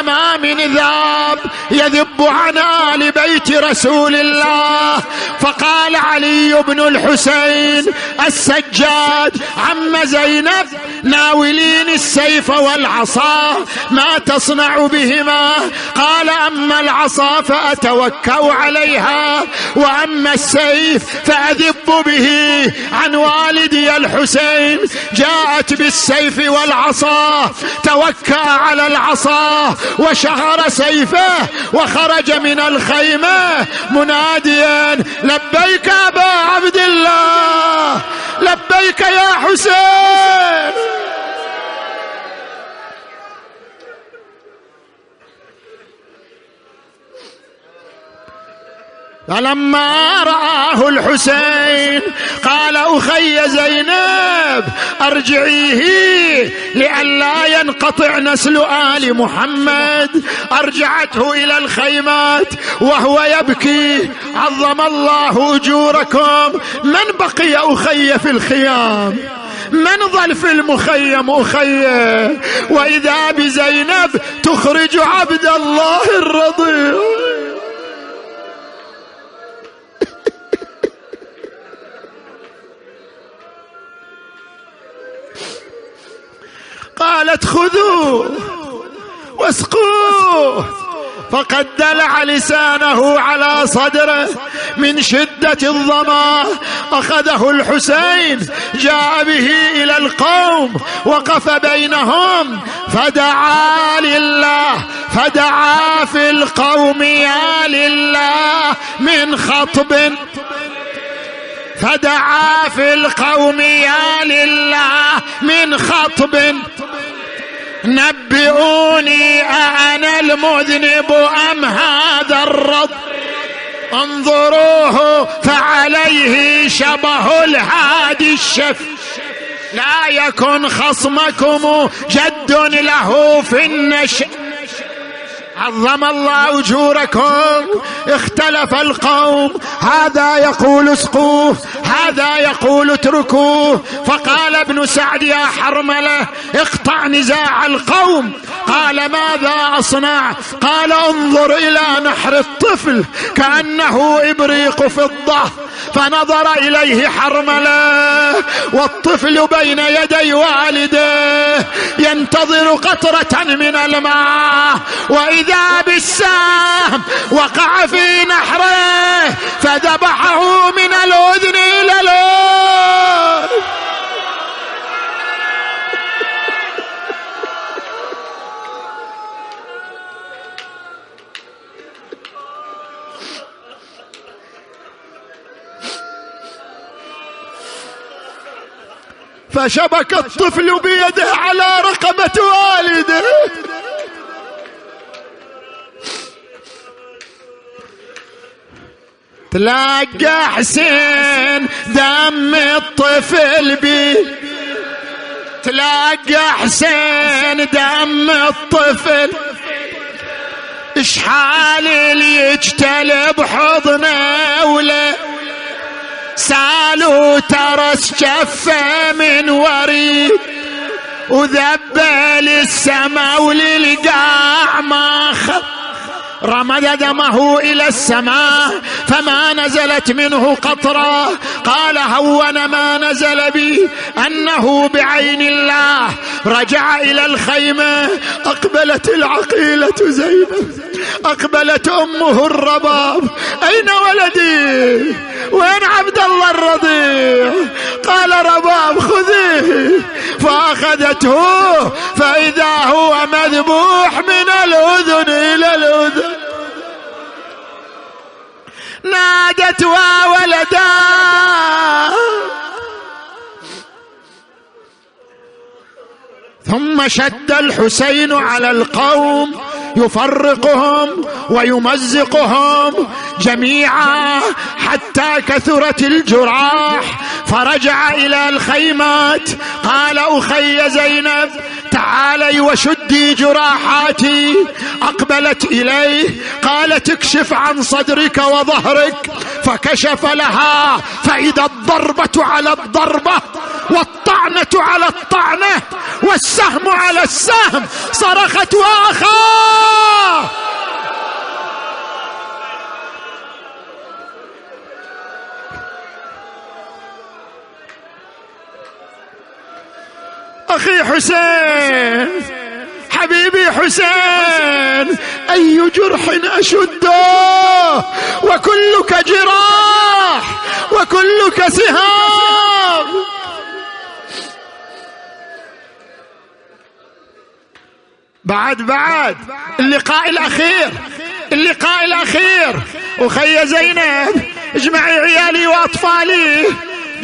أمام ذاب يذب عن آل بيت رسول الله. فقال علي بن الحسين السجاد عم زينب ناولين السيف والعصا ما تصنع بهما. قال أما العصا فأتوكأ عليها وأما السيف فأذب به. عن والدي الحسين جاءت بالسيف والعصا توكأ على العصا وشهر سيفه وخرج من الخيمة مناديا لبيك أبا عبد الله لبيك يا حسين. فلما رآه الحسين قال أخي زينب أرجعيه لئلا ينقطع نسل آل محمد. أرجعته إلى الخيمات وهو يبكي. عظم الله أجوركم. من بقي أخي في الخيام؟ من ظل في المخيم أخي؟ وإذا بزينب تخرج عبد الله الرضيع. قالت خذوه واسقوه. فقد دلع لسانه على صدره من شدة الظمآ. أخذه الحسين جاء به إلى القوم وقف بينهم. فدعا لله فدعا في القوم يا لله من خطب فدعا في القوم يا لله من خطب. نبئوني أأنا المذنب أم هذا الرب انظروه فعليه شبه الهادي الشف. لا يكن خصمكم جد له في النشأ. عظم الله أجوركم. اختلف القوم. هذا يقول اسقوه. هذا يقول اتركوه. فقال ابن سعد يا حرملة اقطع نزاع القوم. قال ماذا أصنع؟ قال انظر إلى نحر الطفل كأنه إبريق فضة. فنظر إليه حرمله والطفل بين يدي والده ينتظر قطرة من الماء وإذا بالسهم وقع في نحره فذبحه من الأذن إلى الاذن فشبك الطفل بيده على رقبة والده. تلاقى حسين دم الطفل بي. تلاقى حسين دم الطفل. اشحال اللي يجتلب حضنه ولا سالوا ترس جفه من وريد وذبل السما وللقاع ما خط رمد دمه إلى السماء فما نزلت منه قطره قال هون ما نزل بي أنه بعين الله. رجع إلى الخيمه أقبلت العقيلة زينب. أقبلت أمه الرباب. أين ولدي؟ وين عبد الله الرضيع؟ قال رباب خذيه فأخذته فإذا هو مذبوح من الأذن إلى الأذن. نادت وولدا. ثم شد الحسين على القوم يفرقهم ويمزقهم جميعا حتى كثرت الجراح. فرجع إلى الخيمات قال أخي زينب تعالي وشدي جراحاتي. أقبلت إليه قالت اكشف عن صدرك وظهرك. فكشف لها فإذا الضربة على الضربة والطعنة على الطعنة والسهم على السهم صرخت وأخاه! أخي حسين حبيبي حسين أي جرح أشده؟ وكلك جراح وكلك سهام. بعد بعد اللقاء الأخير اللقاء الأخير. أخي زينب اجمعي عيالي وأطفالي.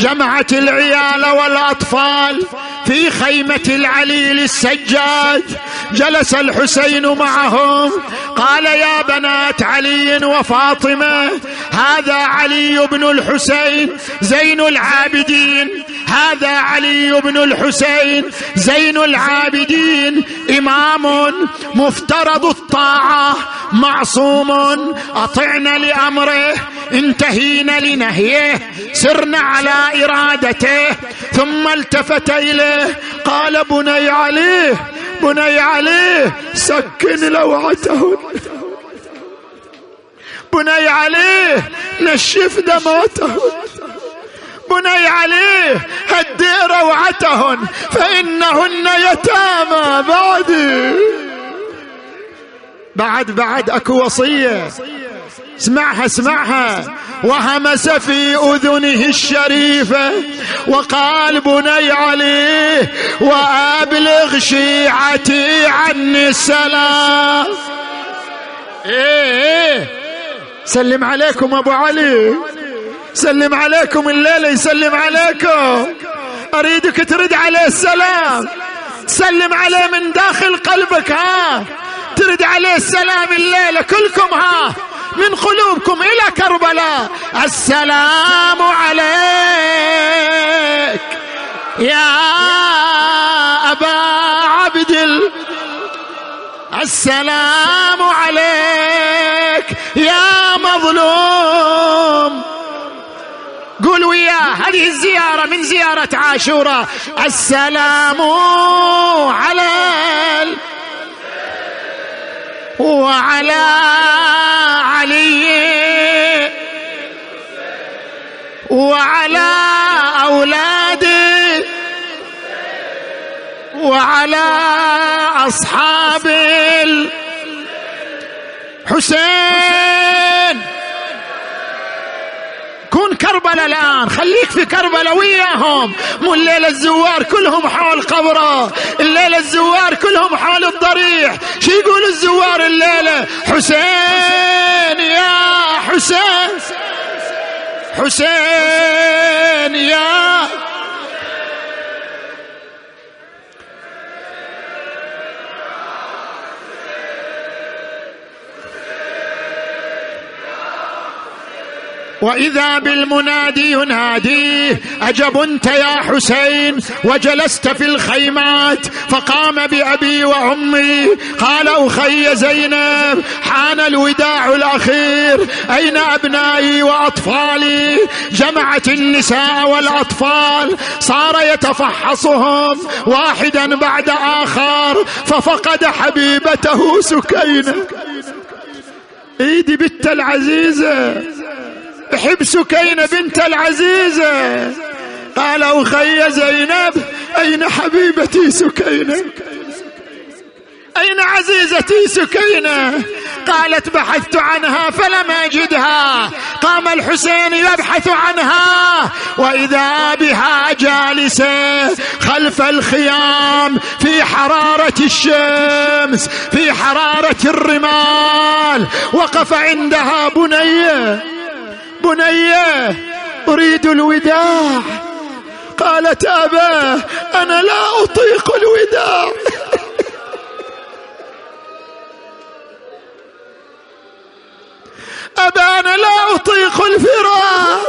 جمعت العيال والأطفال في خيمة العليل السجاد. جلس الحسين معهم. قال يا بنات علي وفاطمة هذا علي بن الحسين زين العابدين. هذا علي بن الحسين زين العابدين. إمام مفترض الطاعة معصوم. أطعنا لأمره انتهينا لنهيه. سرنا على إرادته ثم التفت إليه. قال بني عليه بني عليه سكن لوعتهن بني عليه نشف دمعتهن بني عليه هدئ روعتهن فإنهن يتامى بعدي. بعد بعد أكو وصية. اسمعها اسمعها. وهمس في أذنه الشريفه وقال بني عليه وأبلغ شيعتي عني السلام. إيه. إيه سلم عليكم أبو علي. سلم عليكم الليلة يسلم عليكم. أريدك ترد عليه السلام. سلم عليه من داخل قلبك ها. ترد عليه السلام الليلة كلكم ها من قلوبكم إلى كربلاء. السلام عليك يا أبا عبد ال... السلام عليك يا مظلوم. قول وياه هذه الزيارة من زيارة عاشوراء. السلام على وعلى علي. وعلى أولادي. وعلى أصحاب الحسين كربلاء الآن. خليك في كربلاء وياهم. مو الليلة الزوار كلهم حول قبره. الليلة الزوار كلهم حول الضريح. شو يقول الزوار الليلة؟ حسين يا حسين. حسين يا وإذا بالمنادي يناديه أجب أنت يا حسين؟ وجلست في الخيمات فقام بأبي وأمي. قال أخي زينب حان الوداع الأخير. أين أبنائي وأطفالي؟ جمعت النساء والأطفال. صار يتفحصهم واحدا بعد آخر ففقد حبيبته سكينة. ايدي بنت العزيزة. بحب سكينة بنت العزيزة؟ قال أخي زينب أين حبيبتي سكينة؟ أين عزيزتي سكينة؟ قالت بحثت عنها فلم أجدها. قام الحسين يبحث عنها وإذا بها جالسة خلف الخيام في حرارة الشمس في حرارة الرمال وقف عندها بنيه بنيه أريد الوداع. قالت اباه أنا لا أطيق الوداع. <laughs> أبا أنا لا أطيق الفراق.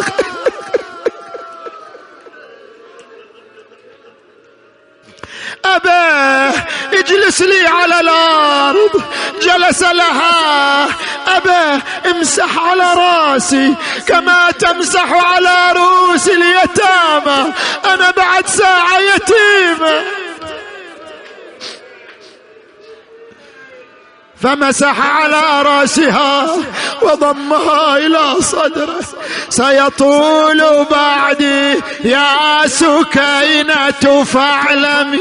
<laughs> أبا اجلس لي على الأرض. جلس لها. أبا امسح على رأسي كما تمسح على رؤوس اليتامى. أنا بعد ساعة يتيمة. فمسح على رأسها وضمها إلى صدره. سيطول بعدي يا سكينة فاعلمي.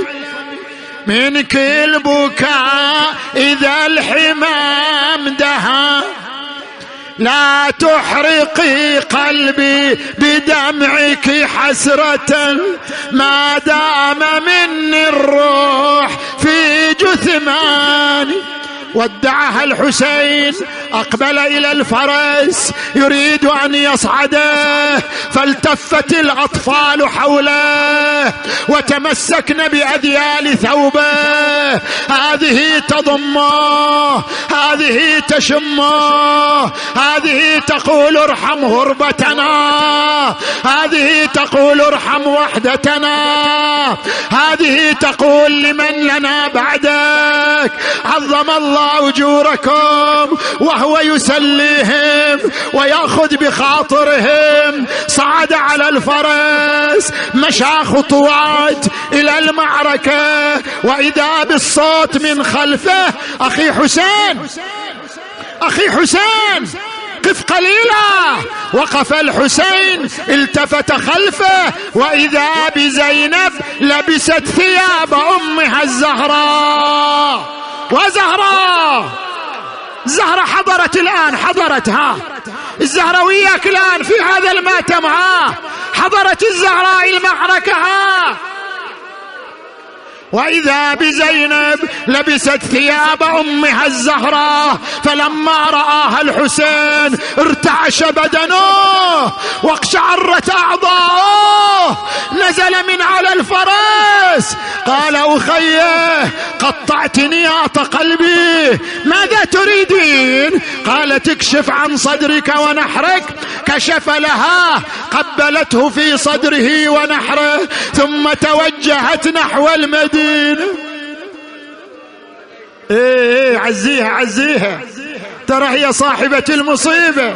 منك البكاء إذا الحمام دها. لا تحرقي قلبي بدمعك حسرة. ما دام مني الروح في جثماني ودعها الحسين أقبل إلى الفرس يريد أن يصعده فالتفت الأطفال حوله وتمسكن بأذيال ثوبه. هذه تضمه هذه تشمه هذه تقول ارحم غربتنا هذه تقول ارحم وحدتنا هذه تقول لمن لنا بعدك. عظم الله اجوركم وهو يسليهم ويأخذ بخاطرهم. صعد على الفرس مشى خطوات إلى المعركة وإذا بالصوت من خلفه أخي حسين أخي حسين قف قليلا. وقف الحسين التفت خلفه وإذا بزينب لبست ثياب أمها الزهراء. وزهراء زهرة حضرت الآن حضرت ها الزهرة وياك الآن في هذا المأتم ها؟ حضرت الزهراء المعركة ها؟ وإذا بزينب لبست ثياب أمها الزهراء فلما رآها الحسين ارتعش بدنه واقشعرت أعضاؤه. نزل من على الفرس قال أخيه قطعت نياط قلبي. ماذا تريدين؟ قالت اكشف عن صدرك ونحرك. كشف لها قبلته في صدره ونحره. ثم توجهت نحو المدينة. إيه إيه عزيها عزيها. ترى هي صاحبة المصيبة.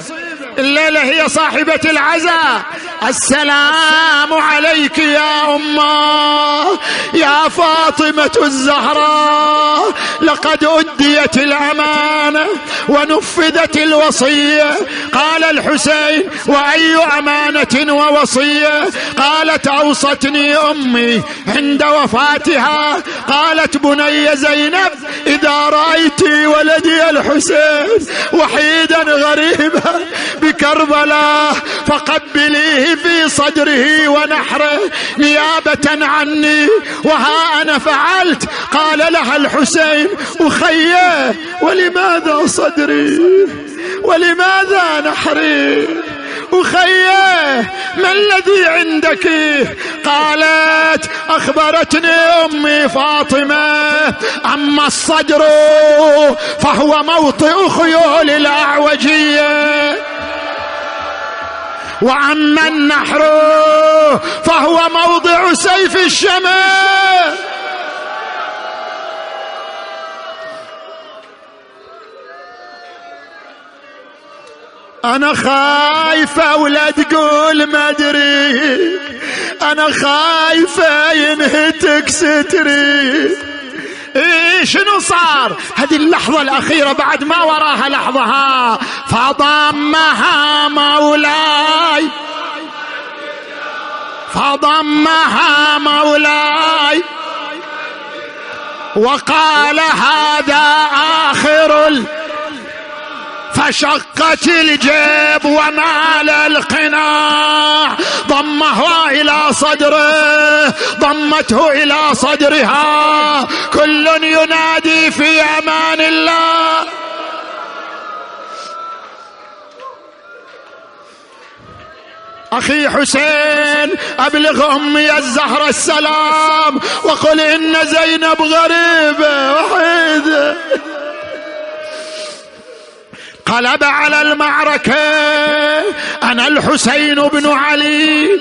الليلة هي صاحبة العزاء السلام عليك يا أمة. يا فاطمة الزهراء. لقد أديت الأمانة ونفذت الوصية. قال الحسين وأي أمانة ووصية؟ قالت أوصتني أمي عند وفاتها. قالت بني زينب إذا رأيت ولدي الحسين وحيدا غريبا بكربلاء فقبليه في صدره ونحره. نيابة عني وها أنا فعلت. قال لها الحسين أخيه ولماذا صدري؟ ولماذا نحري؟ أخيه ما الذي عندك؟ قالت أخبرتني أمي فاطمة أما الصدر فهو موطئ خيول الأعوجية. وأما النحر فهو موضع سيف الشمال أنا خايفة ولا تقول ما أدري. أنا خايفة ينهتك ستري. إيه شنو صار؟ هذه اللحظة الأخيرة بعد ما وراها لحظة ها. فضمها مولاي. فضمها مولاي. وقال هذا آخر ال... فشقت الجيب ومال القناع ضمه إلى صدره ضمته إلى صدرها. كل ينادي في أمان الله. أخي حسين ابلغ امي الزهره السلام. وقل إن زينب غريبة وحيدة. قلب على المعركة أنا الحسين بن علي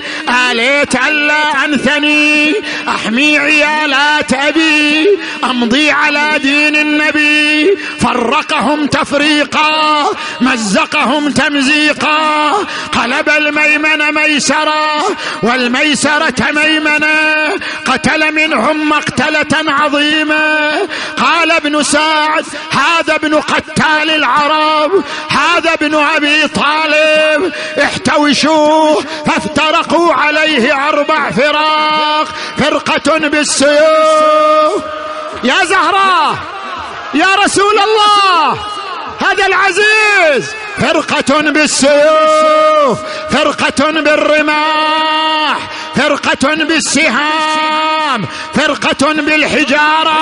آليت ألا أنثني أحمي عيالات أبي أمضي على دين النبي فرقهم تفريقا مزقهم تمزيقا. قلب الميمن ميسرا والميسرة ميمنة قتل منهم مقتلة عظيمة. قال ابن سعد هذا ابن قتال العرب هذا ابن أبي طالب. احتوشوه فافترقوا عليه أربع فراق. فرقة بالسيوف. يا زهراء يا رسول الله هذا العزيز. فرقة بالسيوف فرقة بالرماح. فرقة بالسهام فرقة بالحجارة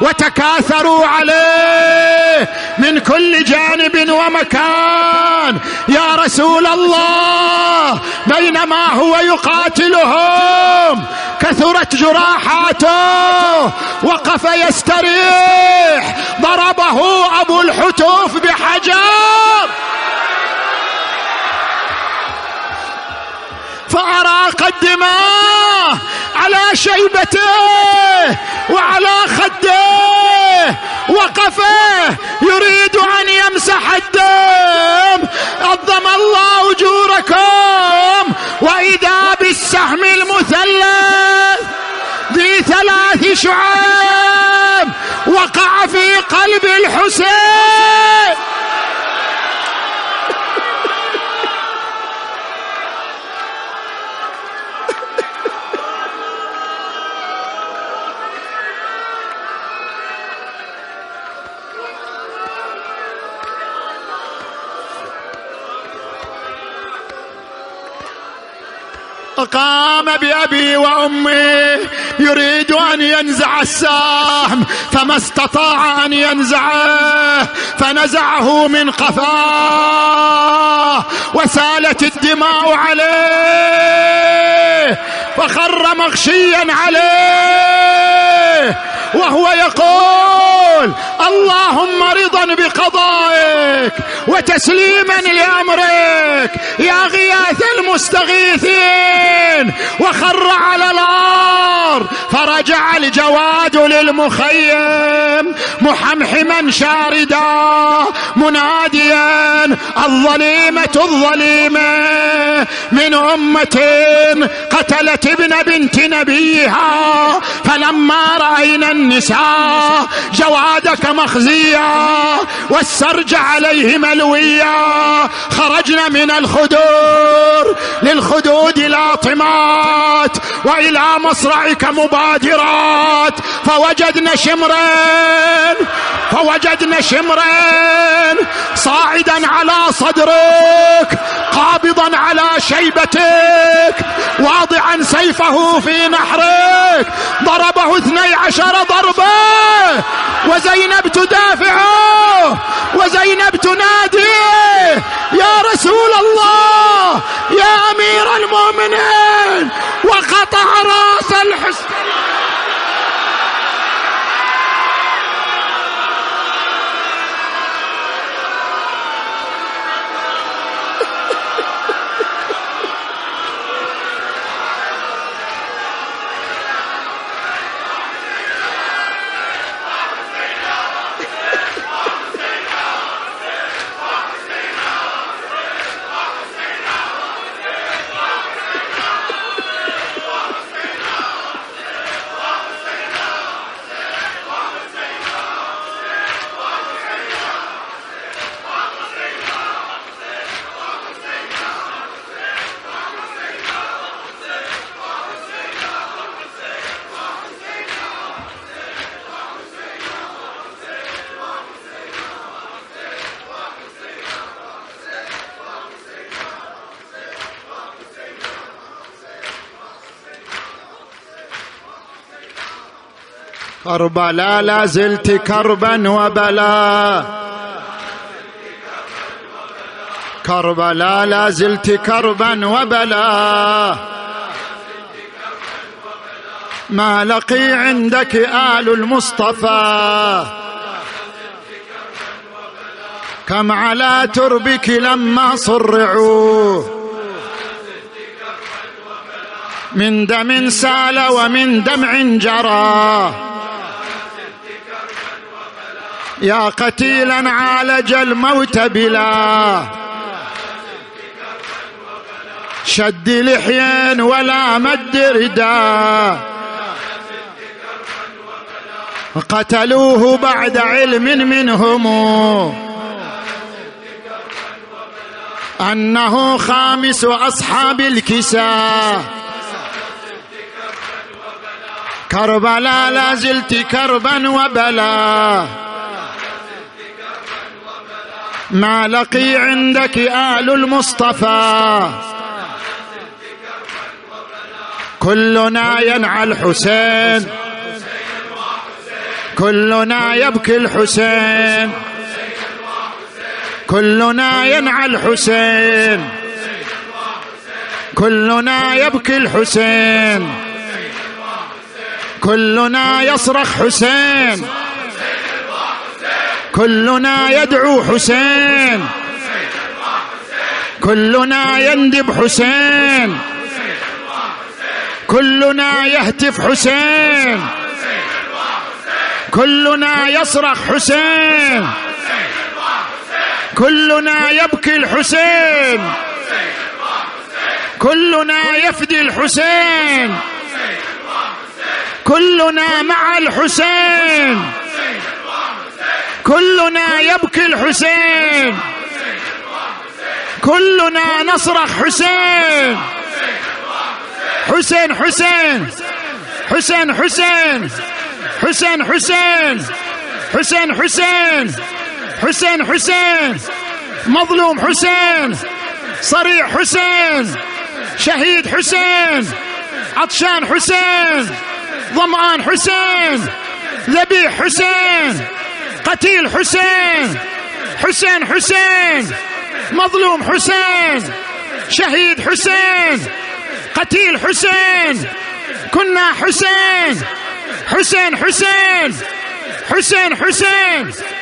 وتكاثروا عليه من كل جانب ومكان. يا رسول الله بينما هو يقاتلهم كثرت جراحاته وقف يستريح ضربه أبو الحتوف بحجر. فأراق الدماء على شيبته وعلى خده وقفه. يريد أن يمسح الدم. عظم الله أجوركم. وإذا بالسهم المثلث ذي ثلاث شعاب وقع في قلب الحسين. قام بأبي وأمي يريد أن ينزع السهم فما استطاع أن ينزعه فنزعه من قفاه وسالت الدماء عليه فخر مغشيا عليه. وهو يقول اللهم رضا بقضائك وتسليما لأمرك يا غياث المستغيثين وخر على الأرض فرجع الجواد للمخيم محمحما شاردا مناديا الظليمة الظليمة من أمة قتلت ابن بنت نبيها فلما رأينا النساء جوادك مخزيا والسرج عليه ملويا خرجنا من الخدور للخدود لاطمات وإلى مصرعك مبادرات فوجدنا شمرين فوجدنا شمرين صاعدا على صدرك قابضا على شيبتك واضعا سيفه في نحرك ضربه اثني عشر ضربة وزينب تدافعه وزينب تناديه يا رسول الله يا أمير المؤمنين وقطع رأس الحسن كربلا لا زلت كربا وبلا. كربلا لا زلت كربا وبلا. ما لقي عندك آل المصطفى. كم على تربك لما صرعوا. من دم سال ومن دمع جرى. يا قتيلا عالج الموت بلا. شد لحيين ولا مد ردا. قتلوه بعد علم منهم. أنه خامس أصحاب الكساء. كربلا لا زلت كربا وبلا ما لقي عندك آل المصطفى. كلنا ينعى الحسين. كلنا يبكي الحسين. كلنا ينعى الحسين. كلنا يبكي الحسين. كلنا يصرخ حسين. كلنا يدعو حسين. كلنا يندب حسين. كلنا يهتف حسين. كلنا يصرخ حسين. كلنا يبكي الحسين. كلنا يفدي الحسين. كلنا مع الحسين. كلنا يبكي الحسين. كلنا نصرخ حسين. حسين حسين. حسين حسين. حسين حسين. حسين حسين. حسين حسين. مظلوم حسين. صريع حسين. شهيد حسين. عطشان حسين. ظمآن حسين. ذبيح حسين. قتيل حسين. حسين حسين. مظلوم حسين. شهيد حسين. قتيل حسين. كنا حسين. حسين حسين. حسين حسين. فما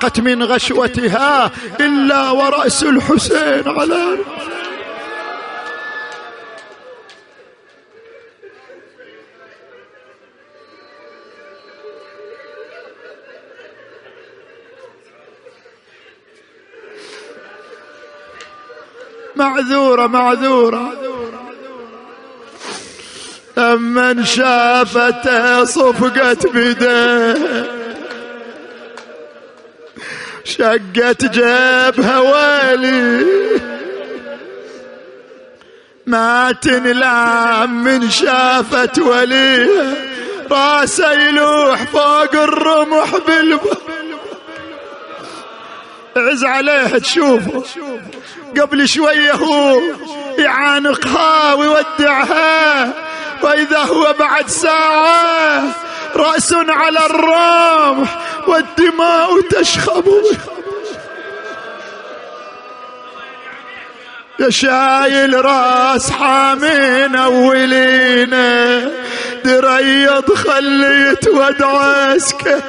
فاقت من غشوتها إلا ورأس الحسين على معذورة معذورة. أمن شافته صفقت بيديه شقت جبهة والي ما تنلام من شافت ولي. راسه يلوح فوق الرمح بالبر عز عليه تشوفه. قبل شوية هو يعانقها ويودعها وإذا هو بعد ساعة رأس على الرمح والدماء تشخب. يا شايل راس حامين اولينا دريض خليت ودعسك